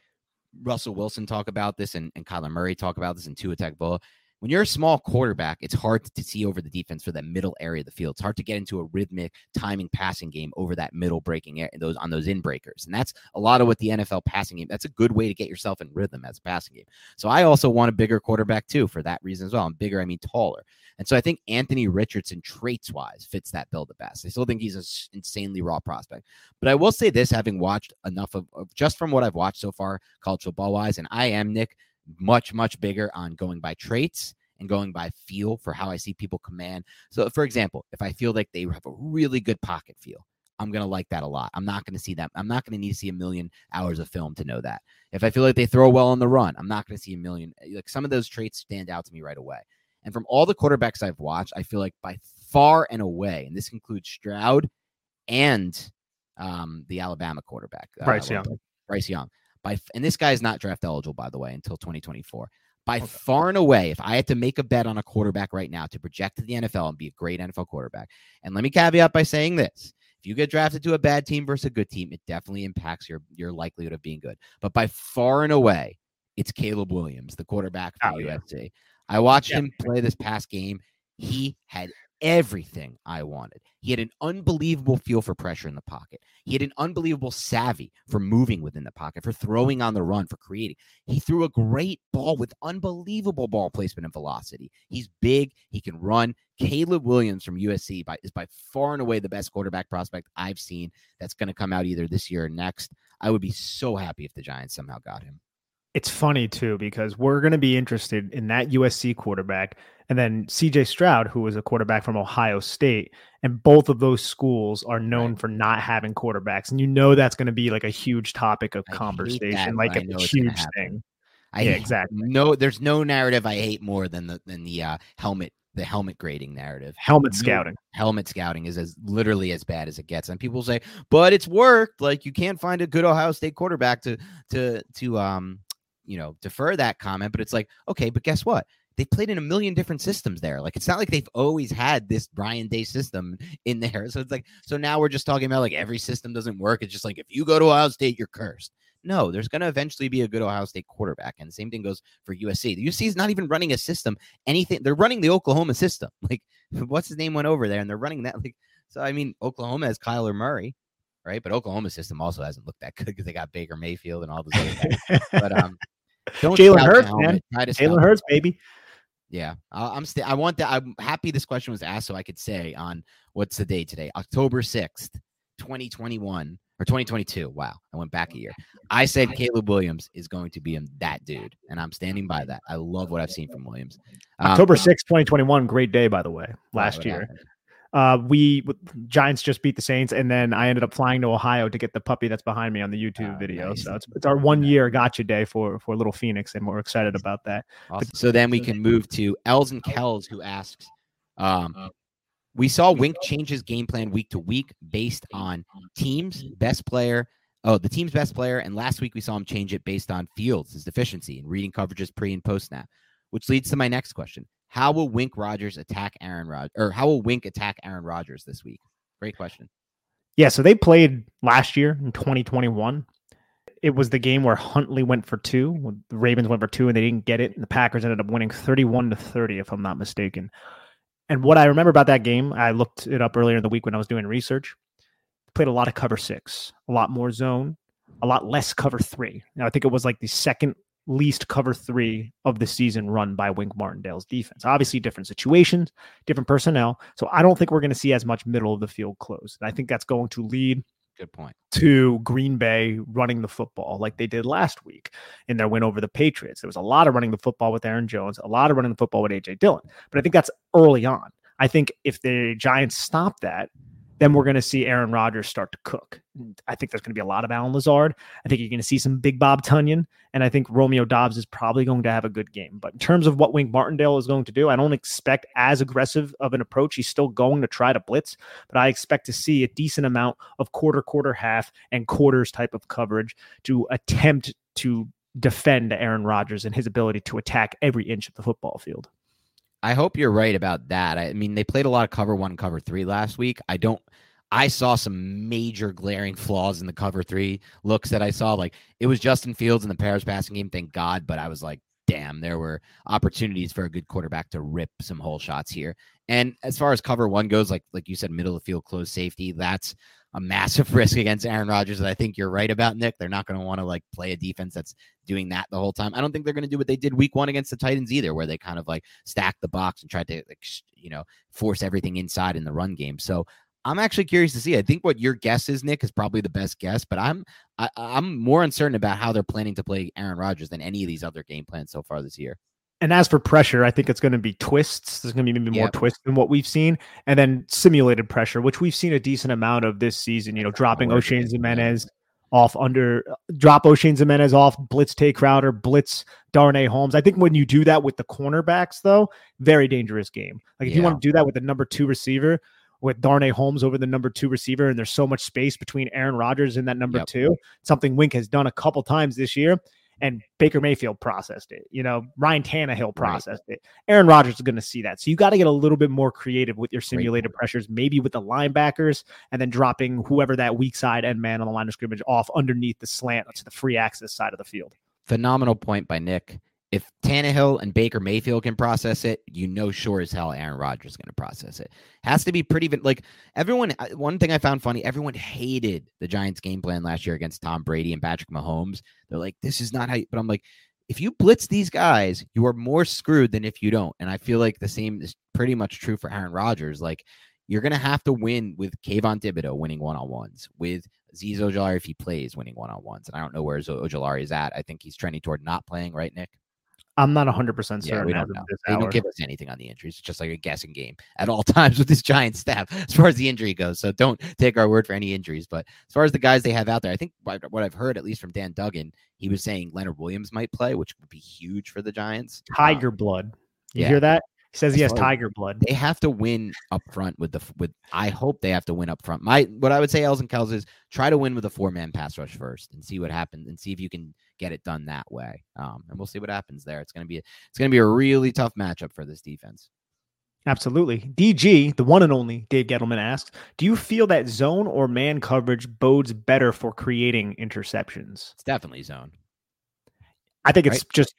Russell Wilson talk about this and, and Kyler Murray talk about this and Tua Tagovailoa. When you're a small quarterback, it's hard to see over the defense for that middle area of the field. It's hard to get into a rhythmic timing passing game over that middle breaking area, those on those in breakers. And that's a lot of what the NFL passing game. That's a good way to get yourself in rhythm as a passing game. So I also want a bigger quarterback too for that reason as well. I'm bigger, I mean taller. And so I think Anthony Richardson, traits wise, fits that bill the best. I still think he's an insanely raw prospect. But I will say this having watched enough of, of just from what I've watched so far, college football wise, and I am, Nick, much, much bigger on going by traits and going by feel for how I see people command. So, for example, if I feel like they have a really good pocket feel, I'm going to like that a lot. I'm not going to see that. I'm not going to need to see a million hours of film to know that. If I feel like they throw well on the run, I'm not going to see a million. Like some of those traits stand out to me right away. And from all the quarterbacks I've watched, I feel like by far and away, and this includes Stroud and um, the Alabama quarterback, uh, Bryce Young. Bryce Young. By and this guy is not draft eligible, by the way, until 2024. By okay. far and away, if I had to make a bet on a quarterback right now to project to the NFL and be a great NFL quarterback, and let me caveat by saying this: if you get drafted to a bad team versus a good team, it definitely impacts your your likelihood of being good. But by far and away, it's Caleb Williams, the quarterback for oh, USC. Yeah. I watched yeah. him play this past game. He had everything I wanted. He had an unbelievable feel for pressure in the pocket. He had an unbelievable savvy for moving within the pocket, for throwing on the run, for creating. He threw a great ball with unbelievable ball placement and velocity. He's big, he can run. Caleb Williams from USC by, is by far and away the best quarterback prospect I've seen that's going to come out either this year or next. I would be so happy if the Giants somehow got him it's funny too because we're going to be interested in that USC quarterback and then CJ Stroud, who was a quarterback from Ohio State. And both of those schools are known right. for not having quarterbacks. And you know that's going to be like a huge topic of I conversation, that, like a huge thing. I yeah, exactly. No, there's no narrative I hate more than the than the uh, helmet the helmet grading narrative. Helmet scouting. Helmet scouting is as literally as bad as it gets. And people say, but it's worked. Like you can't find a good Ohio State quarterback to to to um you know, defer that comment, but it's like, okay, but guess what? They played in a million different systems there. Like it's not like they've always had this Ryan Day system in there. So it's like, so now we're just talking about like every system doesn't work. It's just like if you go to Ohio State, you're cursed. No, there's going to eventually be a good Ohio State quarterback. And the same thing goes for USC. The USC is not even running a system, anything. They're running the Oklahoma system. Like, what's his name went over there and they're running that. Like, so I mean, Oklahoma has Kyler Murray, right? But Oklahoma system also hasn't looked that good because they got Baker Mayfield and all those other guys. but um, Jalen Hurts, man. Jalen Hurts, baby. Yeah, I'm. St- I want that. I'm happy this question was asked so I could say on what's the day today, October sixth, 2021 or 2022. Wow, I went back a year. I said Caleb Williams is going to be that dude, and I'm standing by that. I love what I've seen from Williams. Um, October 6th, 2021, great day, by the way, last year. Happened. Uh, we Giants just beat the Saints, and then I ended up flying to Ohio to get the puppy that's behind me on the YouTube oh, video. Nice. So it's, it's our one year gotcha day for for little Phoenix, and we're excited about that. Awesome. But, so then we can move to Els and Kells, who asks, um, "We saw Wink change his game plan week to week based on teams best player." Oh, the team's best player, and last week we saw him change it based on Fields' his deficiency in reading coverages pre and post snap, which leads to my next question: how will Wink Rodgers attack Aaron Rodgers, or how will Wink attack Aaron Rodgers this week? Great question. Yeah, so they played last year in 2021. It was the game where Huntley went for two. The Ravens went for two, and they didn't get it. And the Packers ended up winning 31 to 30, if I'm not mistaken. And what I remember about that game, I looked it up earlier in the week when I was doing research. Played a lot of cover six, a lot more zone, a lot less cover three. Now I think it was like the second least cover three of the season run by Wink Martindale's defense. Obviously, different situations, different personnel. So I don't think we're going to see as much middle of the field close. And I think that's going to lead. Good point. To Green Bay running the football like they did last week in their win over the Patriots. There was a lot of running the football with Aaron Jones, a lot of running the football with AJ Dillon. But I think that's early on. I think if the Giants stop that, then we're going to see Aaron Rodgers start to cook. I think there's going to be a lot of Allen Lazard. I think you're going to see some Big Bob Tonyan, and I think Romeo Doubs is probably going to have a good game. But in terms of what Wink Martindale is going to do, I don't expect as aggressive of an approach. He's still going to try to blitz, but I expect to see a decent amount of quarter, quarter, half, and quarters type of coverage to attempt to defend Aaron Rodgers and his ability to attack every inch of the football field. I hope you're right about that. I mean, they played a lot of cover one, cover three last week. I don't. I saw some major glaring flaws in the cover three looks that I saw. Like it was Justin Fields in the Paris passing game, thank God. But I was like, damn, there were opportunities for a good quarterback to rip some hole shots here. And as far as cover one goes, like like you said, middle of field, close safety, that's a massive risk against Aaron Rodgers. That I think you're right about Nick. They're not going to want to like play a defense that's doing that the whole time. I don't think they're going to do what they did week one against the Titans either, where they kind of like stacked the box and tried to like you know force everything inside in the run game. So I'm actually curious to see. I think what your guess is, Nick, is probably the best guess, but I'm I, I'm more uncertain about how they're planning to play Aaron Rodgers than any of these other game plans so far this year. And as for pressure, I think it's going to be twists. There's going to be maybe more yep. twists than what we've seen, and then simulated pressure, which we've seen a decent amount of this season. You know, dropping Oshane Ximines off under, drop Oshane Ximines off, blitz Tae Crowder, blitz Darnay Holmes. I think when you do that with the cornerbacks, though, very dangerous game. Like if yeah. you want to do that with the number two receiver, with Darnay Holmes over the number two receiver, and there's so much space between Aaron Rodgers and that number yep. two. Something Wink has done a couple times this year, and Baker Mayfield processed it. You know, Ryan Tannehill processed right. it. Aaron Rodgers is going to see that. So you got to get a little bit more creative with your simulated pressures, maybe with the linebackers, and then dropping whoever that weak side end man on the line of scrimmage off underneath the slant to the free access side of the field. Phenomenal point by Nick if Tannehill and Baker Mayfield can process it, you know sure as hell Aaron Rodgers is going to process it. Has to be pretty like everyone. Uh, one thing I found funny: everyone hated the Giants' game plan last year against Tom Brady and Patrick Mahomes. They're like, "This is not how." You, but I'm like, if you blitz these guys, you are more screwed than if you don't. And I feel like the same is pretty much true for Aaron Rodgers. Like you're going to have to win with Kayvon Thibodeaux winning one on ones, with Azeez Ojulari if he plays winning one on ones. And I don't know where Ojulari is at. I think he's trending toward not playing, right, Nick? I'm not 100 percent certain. Yeah, we don't know. They hour. don't give us anything on the injuries. It's just like a guessing game at all times with this giant staff as far as the injury goes. So don't take our word for any injuries. But as far as the guys they have out there, I think what I've heard, at least from Dan Duggan, he was saying Leonard Williams might play, which would be huge for the Giants. Tiger um, blood. You yeah. hear that? He says he has tiger blood. They have to win up front with the with. I hope they have to win up front. My what I would say, Els and Kels, is try to win with a four man pass rush first and see what happens and see if you can get it done that way. Um, and we'll see what happens there. It's gonna be it's gonna be a really tough matchup for this defense. Absolutely. DG, the one and only Dave Gettleman asks, do you feel that zone or man coverage bodes better for creating interceptions? It's definitely zone. I think it's right? just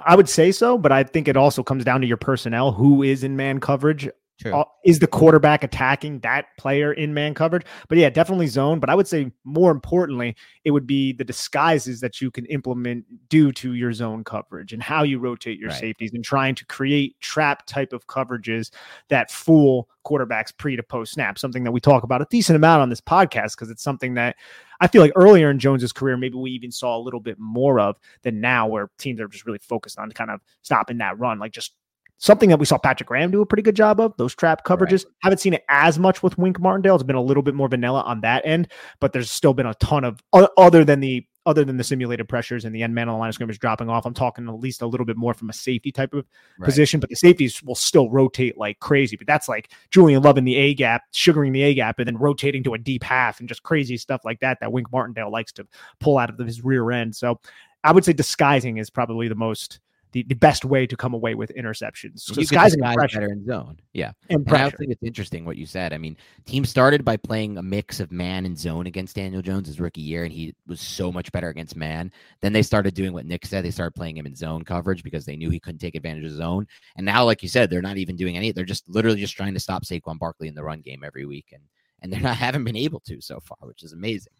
I would say so, but I think it also comes down to your personnel. Who is in man coverage? Uh, is the quarterback attacking that player in man coverage? But yeah, definitely zone. But I would say more importantly, it would be the disguises that you can implement due to your zone coverage and how you rotate your right. safeties and trying to create trap type of coverages that fool quarterbacks pre to post snap. Something that we talk about a decent amount on this podcast because it's something that I feel like earlier in Jones's career, maybe we even saw a little bit more of than now, where teams are just really focused on kind of stopping that run, like just something that we saw Patrick Graham do a pretty good job of. Those trap coverages. Right. Haven't seen it as much with Wink Martindale. It's been a little bit more vanilla on that end, but there's still been a ton of other than the other than the simulated pressures and the end man on the line of scrimmage dropping off, I'm talking at least a little bit more from a safety type of right. position. But the safeties will still rotate like crazy. But that's like Julian Love in the A gap, sugaring the A gap, and then rotating to a deep half and just crazy stuff like that that Wink Martindale likes to pull out of his rear end. So I would say disguising is probably the most the, the best way to come away with interceptions. So you disguise better in zone. Yeah. And, and I think it's interesting what you said. I mean, team started by playing a mix of man and zone against Daniel Jones his rookie year, and he was so much better against man. Then they started doing what Nick said. They started playing him in zone coverage because they knew he couldn't take advantage of zone. And now, like you said, they're not even doing any. They're just literally just trying to stop Saquon Barkley in the run game every week, and and they're not haven't been able to so far, which is amazing.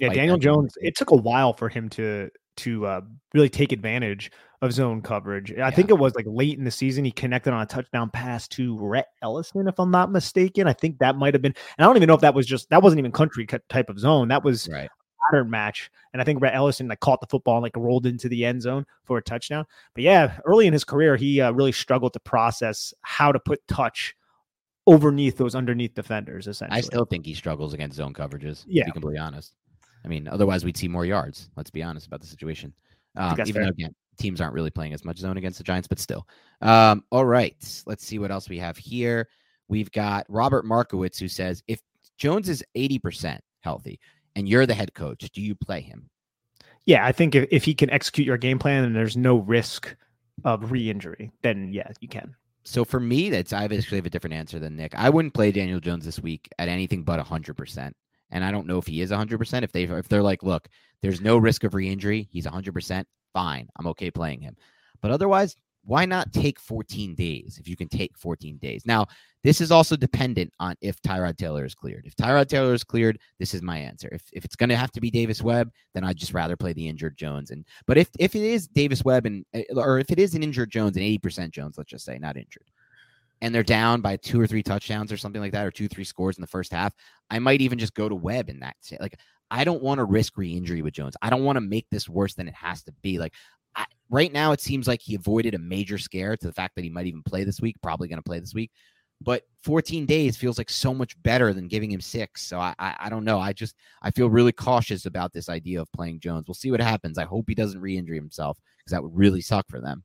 Yeah, Daniel Jones. It took a while for him to to uh, really take advantage of zone coverage. I yeah. think it was like late in the season he connected on a touchdown pass to Rhett Ellison, if I'm not mistaken. I think that might have been. And I don't even know if that was just that wasn't even country type of zone. That was right. pattern match. And I think Rhett Ellison like caught the football and like rolled into the end zone for a touchdown. But yeah, early in his career, he uh, really struggled to process how to put touch underneath those underneath defenders. Essentially, I still think he struggles against zone coverages. Yeah, to be completely honest. I mean, otherwise we'd see more yards. Let's be honest about the situation. Um, even fair. though again, teams aren't really playing as much zone against the Giants, but still. Um, all right, let's see what else we have here. We've got Robert Markowitz who says, if Jones is 80% healthy and you're the head coach, do you play him? Yeah, I think if, if he can execute your game plan and there's no risk of re-injury, then yeah, you can. So for me, that's I actually have a different answer than Nick. I wouldn't play Daniel Jones this week at anything but hundred percent and I don't know if he is 100%. If they if they're like, look, there's no risk of re-injury, he's 100%, fine. I'm okay playing him. But otherwise, why not take 14 days if you can take 14 days? Now, this is also dependent on if Tyrod Taylor is cleared. If Tyrod Taylor is cleared, this is my answer. If, if it's going to have to be Davis Webb, then I'd just rather play the injured Jones. And but if if it is Davis Webb and eh, or if it is an injured Jones and 80% Jones, let's just say not injured, and they're down by two or three touchdowns or something like that, or two three scores in the first half, I might even just go to Webb in that. Like I don't want to risk re-injury with Jones. I don't want to make this worse than it has to be. Like I, right now, it seems like he avoided a major scare to the fact that he might even play this week. Probably going to play this week. But 14 days feels like so much better than giving him six. So I, I, I don't know. I just I feel really cautious about this idea of playing Jones. We'll see what happens. I hope he doesn't re-injure himself because that would really suck for them.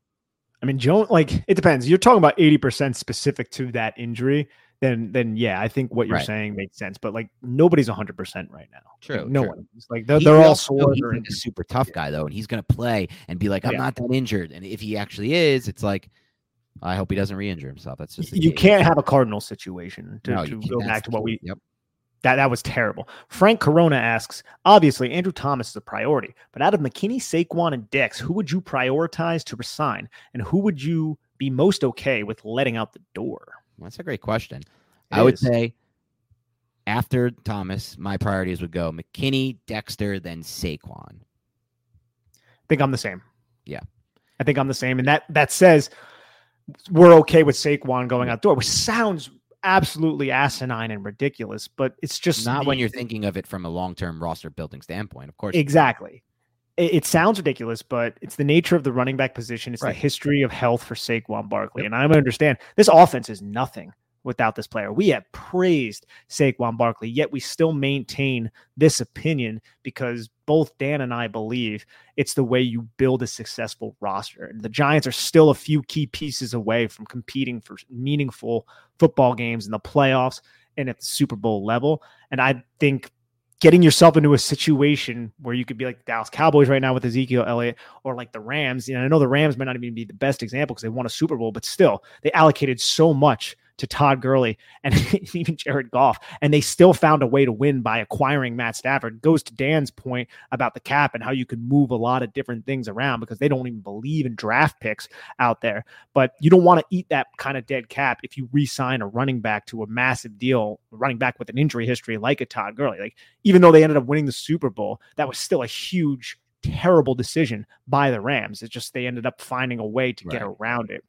I mean, Jones, like it depends. You're talking about 80% specific to that injury. Then, then yeah, I think what you're Right. saying makes sense. But like nobody's 100 percent right now. True, Like, no true. one. is. Like they're, He- they're all sore. he's like a super tough guy though, and he's going to play and be like, "I'm Yeah. not that injured." And if he actually is, it's like, I hope he doesn't re-injure himself. That's just You case. can't have a Cardinal situation to, No, to go back to what we Yep. That that was terrible. Frank Corona asks, obviously Andrew Thomas is a priority, but out of McKinney, Saquon, and Dex, who would you prioritize to resign, and who would you be most okay with letting out the door? That's a great question. It I would say after Thomas, my priorities would go McKinney, Dexter, then Saquon. I think I'm the same. Yeah. I think I'm the same, and that that says we're okay with Saquon going out the door, which sounds absolutely asinine and ridiculous, but it's just Not the- when you're thinking of it from a long-term roster building standpoint, of course. Exactly. It, it sounds ridiculous, but it's the nature of the running back position. It's Right. the history of health for Saquon Barkley. And I understand this offense is nothing without this player. We have praised Saquon Barkley, yet we still maintain this opinion because both Dan and I believe it's the way you build a successful roster. The Giants are still a few key pieces away from competing for meaningful football games in the playoffs and at the Super Bowl level. And I think getting yourself into a situation where you could be like the Dallas Cowboys right now with Ezekiel Elliott or like the Rams. You know, I know the Rams might not even be the best example because they won a Super Bowl, but still they allocated so much to Todd Gurley and even Jared Goff, and they still found a way to win by acquiring Matt Stafford. Goes to Dan's point about the cap and how you can move a lot of different things around because they don't even believe in draft picks out there. But you don't want to eat that kind of dead cap if you re-sign a running back to a massive deal, running back with an injury history like a Todd Gurley. Like even though they ended up winning the Super Bowl, that was still a huge, terrible decision by the Rams. It's just they ended up finding a way to get around it.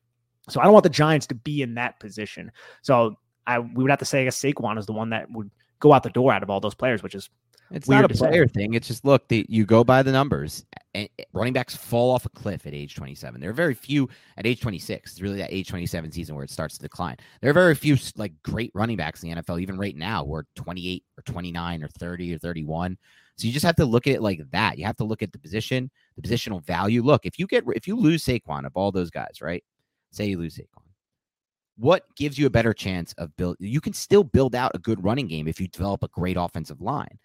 So I don't want the Giants to be in that position. So I we would have to say I guess Saquon is the one that would go out the door out of all those players, which is It's not a to say. player thing. It's just look, the, you go by the numbers. And running backs fall off a cliff at age 27. There are very few at age 26. It's really that age 27 season where it starts to decline. There are very few like great running backs in the NFL, even right now, who are 28 or 29 or 30 or 31. So you just have to look at it like that. You have to look at the position, the positional value. Look, if you get if you lose Saquon of all those guys, right? Say you lose Saquon. What gives you a better chance of build? You can still build out a good running game if you develop a great offensive line.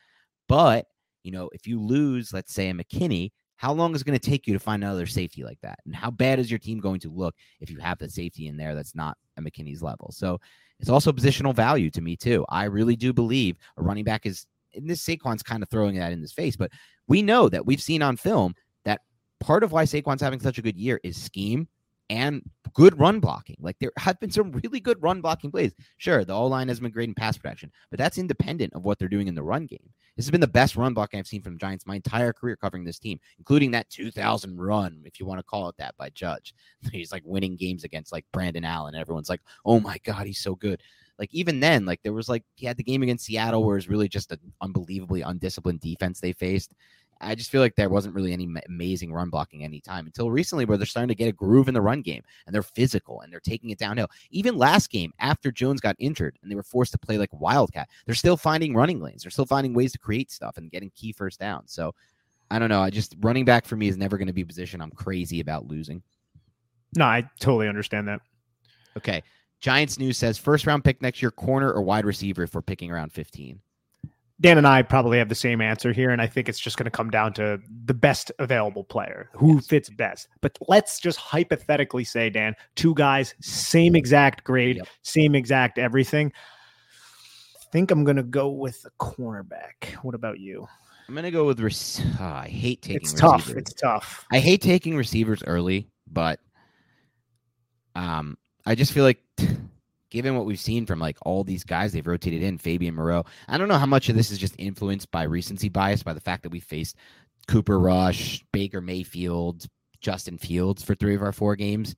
But you know, if you lose, let's say a McKinney, how long is it going to take you to find another safety like that? And how bad is your team going to look if you have the safety in there that's not a McKinney's level? So it's also positional value to me too. I really do believe a running back is. And this Saquon's kind of throwing that in his face, but we know that we've seen on film that part of why Saquon's having such a good year is scheme and good run blocking. Like there have been some really good run blocking plays. Sure, the O line has been great in pass protection, but that's independent of what they're doing in the run game. This has been the best run blocking I've seen from Giants my entire career covering this team, including that 2000 run, if you want to call it that, by Judge. He's like winning games against like Brandon Allen. Everyone's like, oh my God, he's so good. Like even then, like there was like he had the game against Seattle where it's really just an unbelievably undisciplined defense they faced. I just feel like there wasn't really any amazing run blocking any time until recently, where they're starting to get a groove in the run game and they're physical and they're taking it downhill. Even last game, after Jones got injured and they were forced to play like wildcat, they're still finding running lanes. They're still finding ways to create stuff and getting key first downs. So I don't know. I just running back for me is never going to be a position I'm crazy about losing. no, I totally understand that. Okay. Giants news says first round pick next year, corner or wide receiver if we're picking around 15. Dan and I probably have the same answer here, and I think it's just going to come down to the best available player who Yes. fits best. But let's just hypothetically say, Dan, two guys, same exact grade, Yep. same exact everything. I think I'm going to go with a cornerback. What about you? I'm going to go with, rec- Ah, I hate taking It's tough. It's tough. I hate taking receivers early, but Um, I just feel like, given what we've seen from like all these guys they've rotated in, Fabian Moreau, I don't know how much of this is just influenced by recency bias, by the fact that we faced Cooper Rush, Baker Mayfield, Justin Fields for three of our four games.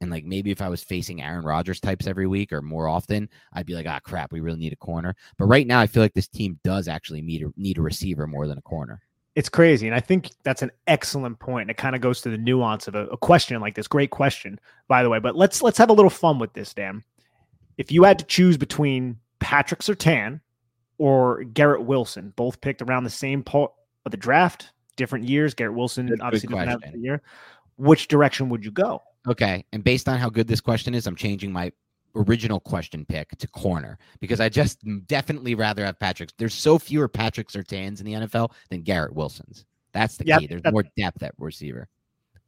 And like maybe if I was facing Aaron Rodgers types every week or more often, I'd be like, ah, crap, we really need a corner. But right now, I feel like this team does actually need a, need a receiver more than a corner. It's crazy. And I think that's an excellent point. And it kind of goes to the nuance of a, a, question like this. Great question, by the way. But let's let's have a little fun with this, Dan. If you had to choose between Patrick Surtain or Garrett Wilson, both picked around the same part of the draft, different years. Garrett Wilson Good- obviously good didn't have the year. Which direction would you go? Okay. And based on how good this question is, I'm changing my original question pick to corner because I just definitely rather have Patrick. There's so fewer Patrick Surtains in the NFL than Garrett Wilsons. That's the Yep, key. There's more depth at receiver.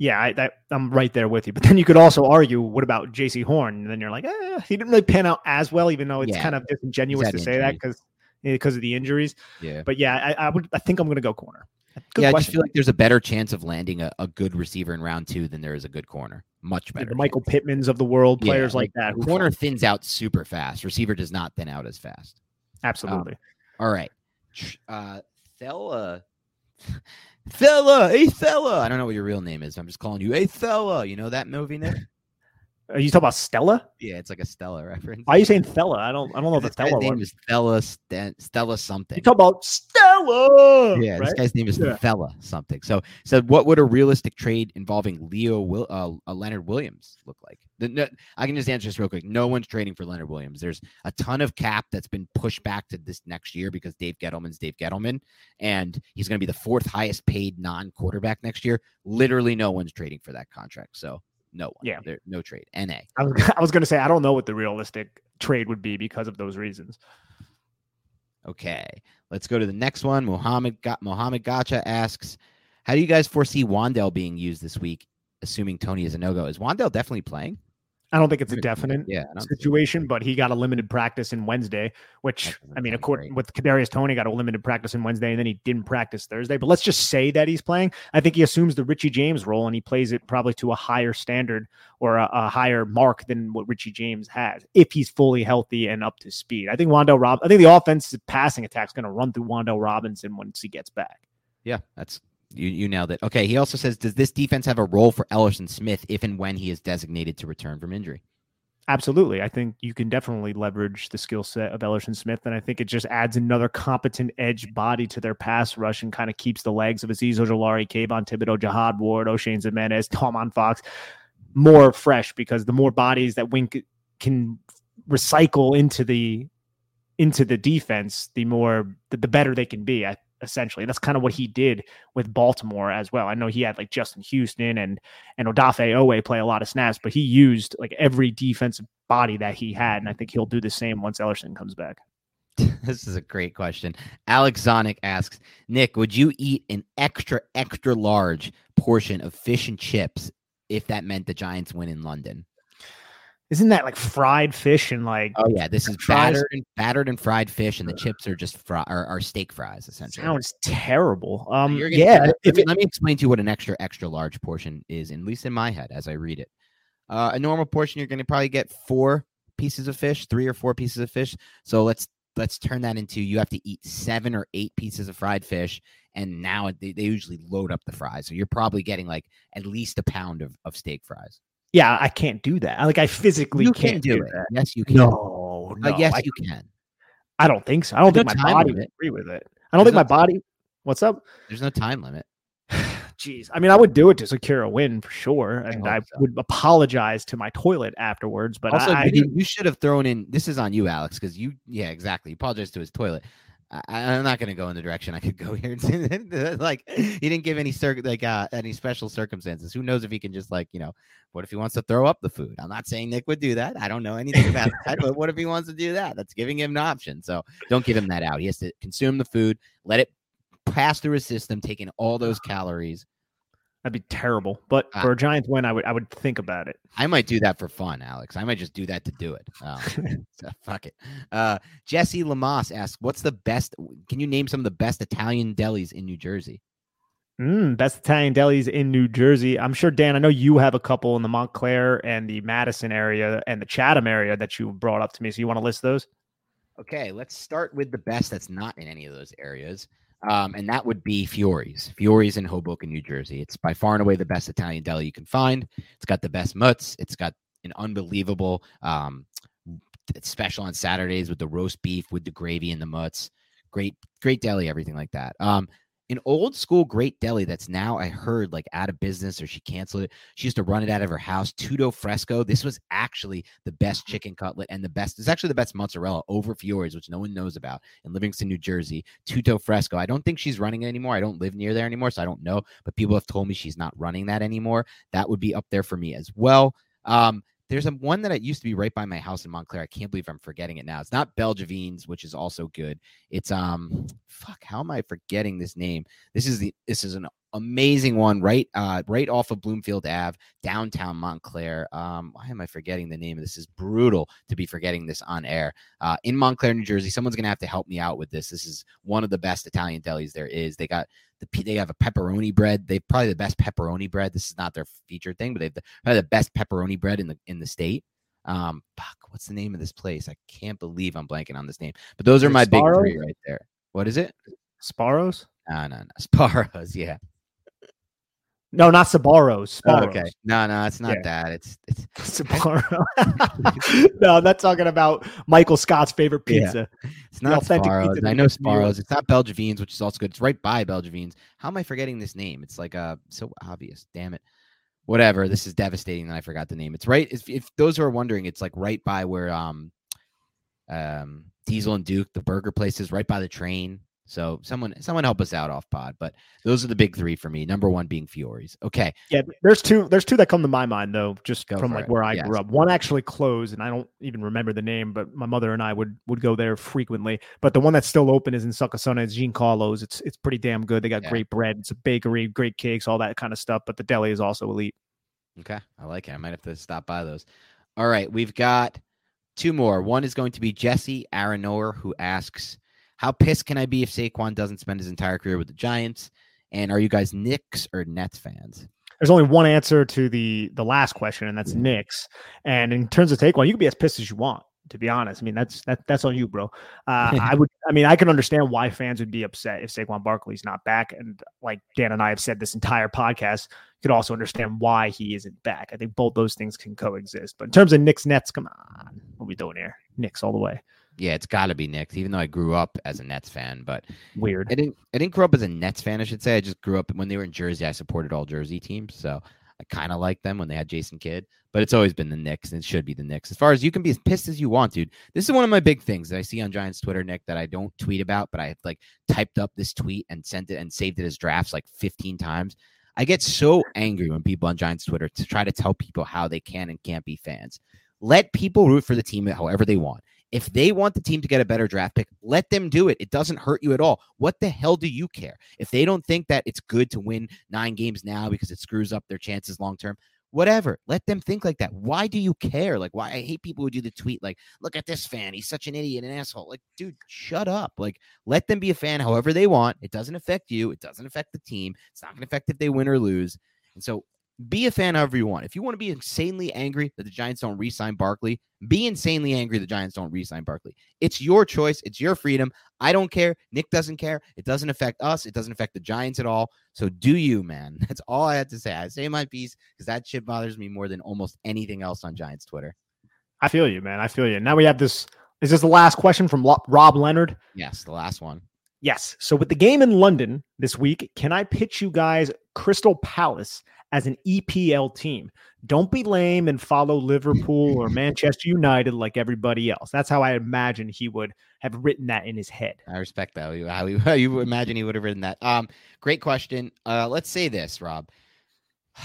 Yeah, I, that, I'm right there with you. But then you could also argue, what about Jaycee Horn? And then you're like, eh, he didn't really pan out as well, even though it's Yeah. kind of disingenuous to say that because because of the injuries. Yeah. But yeah, I, I would. I think I'm going to go corner. Good yeah, I just feel like there's a better chance of landing a, a good receiver in round two than there is a good corner. Much Yeah, better. the Michael chance. Pittmans of the world, Yeah, players like, that. Corner thins out super fast. Receiver does not thin out as fast. absolutely. All right. Uh Thella. Thella, hey Thella. I don't know what your real name is. I'm just calling you, hey Thella. You know that movie, Nick? Are you talking about Stella? Yeah, it's like a Stella reference. Why are you saying Thella? I don't. I don't know if This it's guy's Stella name one. is Stella Stella something. You talk about Stella? yeah, this guy's name is Yeah. Something. So, so what would a realistic trade involving Leo Will, uh, uh, Leonard Williams look like? The, no, I can just answer this real quick. No one's trading for Leonard Williams. There's a ton of cap that's been pushed back to this next year because Dave Gettleman's Dave Gettleman, and he's going to be the fourth highest paid non-quarterback next year. Literally, no one's trading for that contract. So, no one. Yeah. there, no trade. Na. I was. I was going to say I don't know what the realistic trade would be because of those reasons. Okay, let's go to the next one. Mohammed got Mohammed Gotcha asks, "How do you guys foresee Wan'Dale being used this week, assuming Toney is a no go? Is Wan'Dale definitely playing? I don't think it's a definite Yeah, situation, but he got a limited practice in Wednesday, which I mean, according with Kadarius Toney, got a limited practice in Wednesday, and then he didn't practice Thursday. But let's just say that he's playing. I think he assumes the Richie James role, and he plays it probably to a higher standard or a, a higher mark than what Richie James has, if he's fully healthy and up to speed. I think Wan'Dale Rob. I think the offensive passing attack is going to run through Wan'Dale Robinson once he gets back. Yeah, that's you. You nailed it. Okay, he also says, "Does this defense have a role for Ellerson Smith if and when he is designated to return from injury?" Absolutely. I think you can definitely leverage the skill set of Ellerson Smith. And I think it just adds another competent edge body to their pass rush and kind of keeps the legs of Azeez Ojulari, Kayvon Thibodeaux, Jihad Ward, Oshane Ximines, Tomon Fox more fresh because the more bodies that Wink can recycle into the into the defense, the more the, the better they can be. I, essentially, that's kind of what he did with Baltimore as well. I know he had like Justin Houston and and Odafe Oweh play a lot of snaps, but he used like every defensive body that he had, and I think he'll do the same once Ellerson comes back. this is a great question. Alex Zonic asks, Nick, would you eat an extra, extra large portion of fish and chips if that meant the Giants win in London? Isn't that like fried fish and like Oh yeah, this is Fries? battered and battered and fried fish, and the chips are just fry are, are steak fries essentially. sounds terrible? Um, gonna- yeah, let, if me, it, let me explain to you what an extra extra large portion is, at least in my head as I read it. Uh, a normal portion, you're going to probably get four pieces of fish, three or four pieces of fish. So let's let's turn that into you have to eat seven or eight pieces of fried fish, and now they, they usually load up the fries, so you're probably getting like at least a pound of, of steak fries. Yeah, I can't do that. Like I physically you can't can do, it. that. Yes, you can. No, Uh, no, yes, I, you can. I don't think so. I don't There's think no my body would agree with it. I don't There's think my no time. body. What's up? There's no time limit. Jeez, I mean, I would do it to secure a win for sure, and I, so. would apologize to my toilet afterwards. But also, I, I you, you should have thrown in. This is on you, Alex, because you, yeah, exactly. You apologized to his toilet. I, I'm not going to go in the direction I could go here. like he didn't give any cir- like uh, any special circumstances. Who knows if he can just like you know, what if he wants to throw up the food? I'm not saying Nick would do that. I don't know anything about that. But what if he wants to do that? That's giving him an option. So don't give him that out. He has to consume the food, let it pass through his system, taking all those calories. That'd be terrible. But Ah. for a Giants win, I would I would think about it. I might do that for fun, Alex. I might just do that to do it. Um, so fuck it. Uh, Jesse Lamas asks, "What's the best? Can you name some of the best Italian delis in New Jersey?" Mm, best Italian delis in New Jersey. I'm sure, Dan, I know you have a couple in the Montclair and the Madison area and the Chatham area that you brought up to me. So you want to list those? Okay, let's start with the best that's not in any of those areas. Um, and that would be Fiore's. Fiore's in Hoboken, New Jersey. It's by far and away the best Italian deli you can find. It's got the best mutts. It's got an unbelievable um, special on Saturdays with the roast beef with the gravy and the mutts. Great, great deli, everything like that. Um, an old school great deli that's now I heard like out of business or she canceled it. She used to run it out of her house. Tutto Fresco. This was actually the best mm-hmm. chicken cutlet and the best. It's actually the best mozzarella over Fiore's, which no one knows about in Livingston, New Jersey. Tutto Fresco. I don't think she's running it anymore. I don't live near there anymore, so I don't know. But people have told me she's not running that anymore. That would be up there for me as well. Um, there's a one that I used to be right by my house in Montclair. I can't believe I'm forgetting it now. It's not Belgievines, which is also good. It's um fuck, how am I forgetting this name? This is the this is an amazing one right uh right off of Bloomfield Ave, downtown Montclair. Um, why am I forgetting the name of this? is brutal to be forgetting this on air. Uh, in Montclair, New Jersey. Someone's gonna have to help me out with this. This is one of the best Italian delis there is. They got the they have a pepperoni bread. They've probably the best pepperoni bread. This is not their featured thing, but they've the, probably the best pepperoni bread in the in the state. Um, fuck, what's the name of this place? I can't believe I'm blanking on this name. But those are my Sparrow? big three right there. What is it? Sparrows? No, no, no. Sparrows. Yeah. No, not Sbarro's. Oh, okay. No, no, it's not yeah. that. It's it's Sbarro. no, that's talking about Michael Scott's favorite pizza. Yeah. It's not Sbarro's. I know Sbarro's. It's not Belgievines, which is also good. It's right by Belgievines. How am I forgetting this name? It's like uh so obvious. Damn it. Whatever. This is devastating that I forgot the name. It's right. If, if those who are wondering, it's like right by where um um Diesel and Duke, the burger place is right by the train. So someone someone help us out off pod. But those are the big three for me. Number one being Fiore's. Okay. Yeah, there's two there's two that come to my mind though, just go from like it. where I yes. grew up. One actually closed and I don't even remember the name, but my mother and I would would go there frequently. But the one that's still open is in Succasunna. It's Jean Carlo's. It's it's pretty damn good. They got yeah. great bread. It's a bakery, great cakes, all that kind of stuff. But the deli is also elite. Okay. I like it. I might have to stop by those. All right. We've got two more. One is going to be Jesse Aronower, who asks how pissed can I be if Saquon doesn't spend his entire career with the Giants? And are you guys Knicks or Nets fans? There's only one answer to the the last question, and that's Knicks. And in terms of Saquon, you can be as pissed as you want. To be honest, I mean that's that that's on you, bro. Uh, I would, I mean, I can understand why fans would be upset if Saquon Barkley's not back, and like Dan and I have said this entire podcast, you could also understand why he isn't back. I think both those things can coexist. But in terms of Knicks Nets, come on, what are we doing here? Knicks all the way. Yeah, it's got to be Knicks. Even though I grew up as a Nets fan, but weird. I didn't. I didn't grow up as a Nets fan. I should say. I just grew up when they were in Jersey. I supported all Jersey teams, so I kind of liked them when they had Jason Kidd. But it's always been the Knicks, and it should be the Knicks. As far as you can be as pissed as you want, dude. This is one of my big things that I see on Giants Twitter, Nick, that I don't tweet about, but I have like typed up this tweet and sent it and saved it as drafts like 15 times. I get so angry when people on Giants Twitter to try to tell people how they can and can't be fans. Let people root for the team however they want. If they want the team to get a better draft pick, let them do it. It doesn't hurt you at all. What the hell do you care? If they don't think that it's good to win nine games now because it screws up their chances long term, whatever. Let them think like that. Why do you care? Like, why I hate people who do the tweet, like, look at this fan. He's such an idiot, an asshole. Like, dude, shut up. Like, let them be a fan however they want. It doesn't affect you. It doesn't affect the team. It's not going to affect if they win or lose. And so be a fan however you want. If you want to be insanely angry that the Giants don't re-sign Barkley, be insanely angry the Giants don't re-sign Barkley. It's your choice. It's your freedom. I don't care. Nick doesn't care. It doesn't affect us. It doesn't affect the Giants at all. So do you, man? That's all I have to say. I say my piece because that shit bothers me more than almost anything else on Giants Twitter. I feel you, man. I feel you. Now we have this. Is this the last question from Rob Leonard? Yes, the last one. Yes. So with the game in London this week, can I pitch you guys Crystal Palace as an EPL team. Don't be lame and follow Liverpool or Manchester United like everybody else. That's how I imagine he would have written that in his head. I respect that. How you, how you imagine he would have written that. Um, great question. Uh, let's say this, Rob.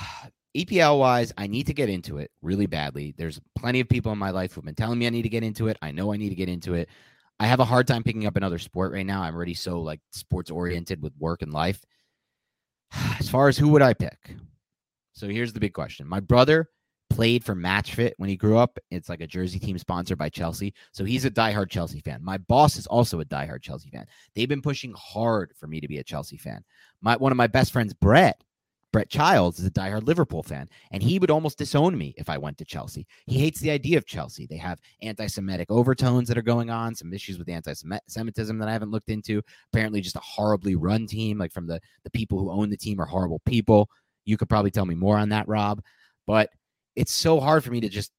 EPL wise, I need to get into it really badly. There's plenty of people in my life who've been telling me I need to get into it. I know I need to get into it. I have a hard time picking up another sport right now. I'm already so like sports oriented with work and life. As far as who would I pick? So here's the big question. My brother played for Matchfit when he grew up. It's like a jersey team sponsored by Chelsea. So he's a diehard Chelsea fan. My boss is also a diehard Chelsea fan. They've been pushing hard for me to be a Chelsea fan. My one of my best friends, Brett, Brett Childs is a diehard Liverpool fan, and he would almost disown me if I went to Chelsea. He hates the idea of Chelsea. They have anti Semitic overtones that are going on, some issues with anti Semitism that I haven't looked into. Apparently, just a horribly run team, like from the, the people who own the team are horrible people. You could probably tell me more on that, Rob. But it's so hard for me to just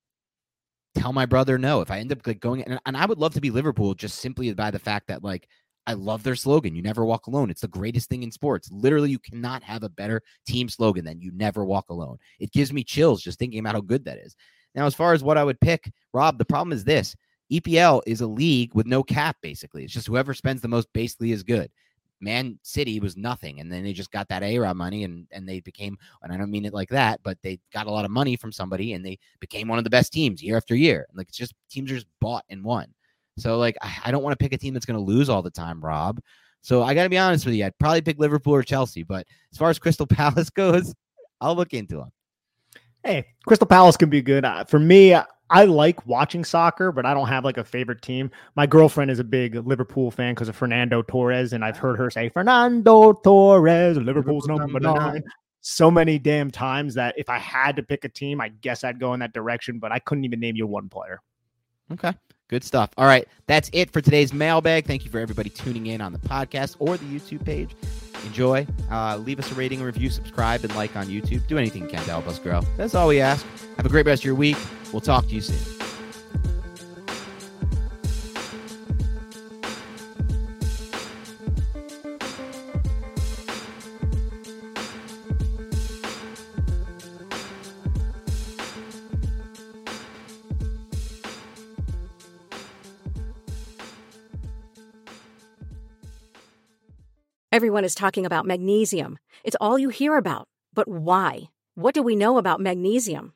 tell my brother no. If I end up like going, and, and I would love to be Liverpool just simply by the fact that, like, I love their slogan. You never walk alone. It's the greatest thing in sports. Literally, you cannot have a better team slogan than you never walk alone. It gives me chills just thinking about how good that is. Now, as far as what I would pick, Rob, the problem is this EPL is a league with no cap, basically. It's just whoever spends the most basically is good. Man City was nothing, and then they just got that A Rod money, and and they became. And I don't mean it like that, but they got a lot of money from somebody, and they became one of the best teams year after year. Like it's just teams are just bought and won. So like I, I don't want to pick a team that's going to lose all the time, Rob. So I got to be honest with you. I'd probably pick Liverpool or Chelsea, but as far as Crystal Palace goes, I'll look into them. Hey, Crystal Palace can be good. Uh, for me, I like watching soccer, but I don't have like a favorite team. My girlfriend is a big Liverpool fan because of Fernando Torres, and I've heard her say Fernando Torres, Liverpool's number, nine. So many damn times that if I had to pick a team, I guess I'd go in that direction, but I couldn't even name you one player. Okay. Good stuff. All right. That's it for today's mailbag. Thank you for everybody tuning in on the podcast or the YouTube page. Enjoy. Uh, leave us a rating, a review, subscribe, and like on YouTube. Do anything you can to help us grow. That's all we ask. Have a great rest of your week. We'll talk to you soon. Everyone is talking about magnesium. It's all you hear about. But why? What do we know about magnesium?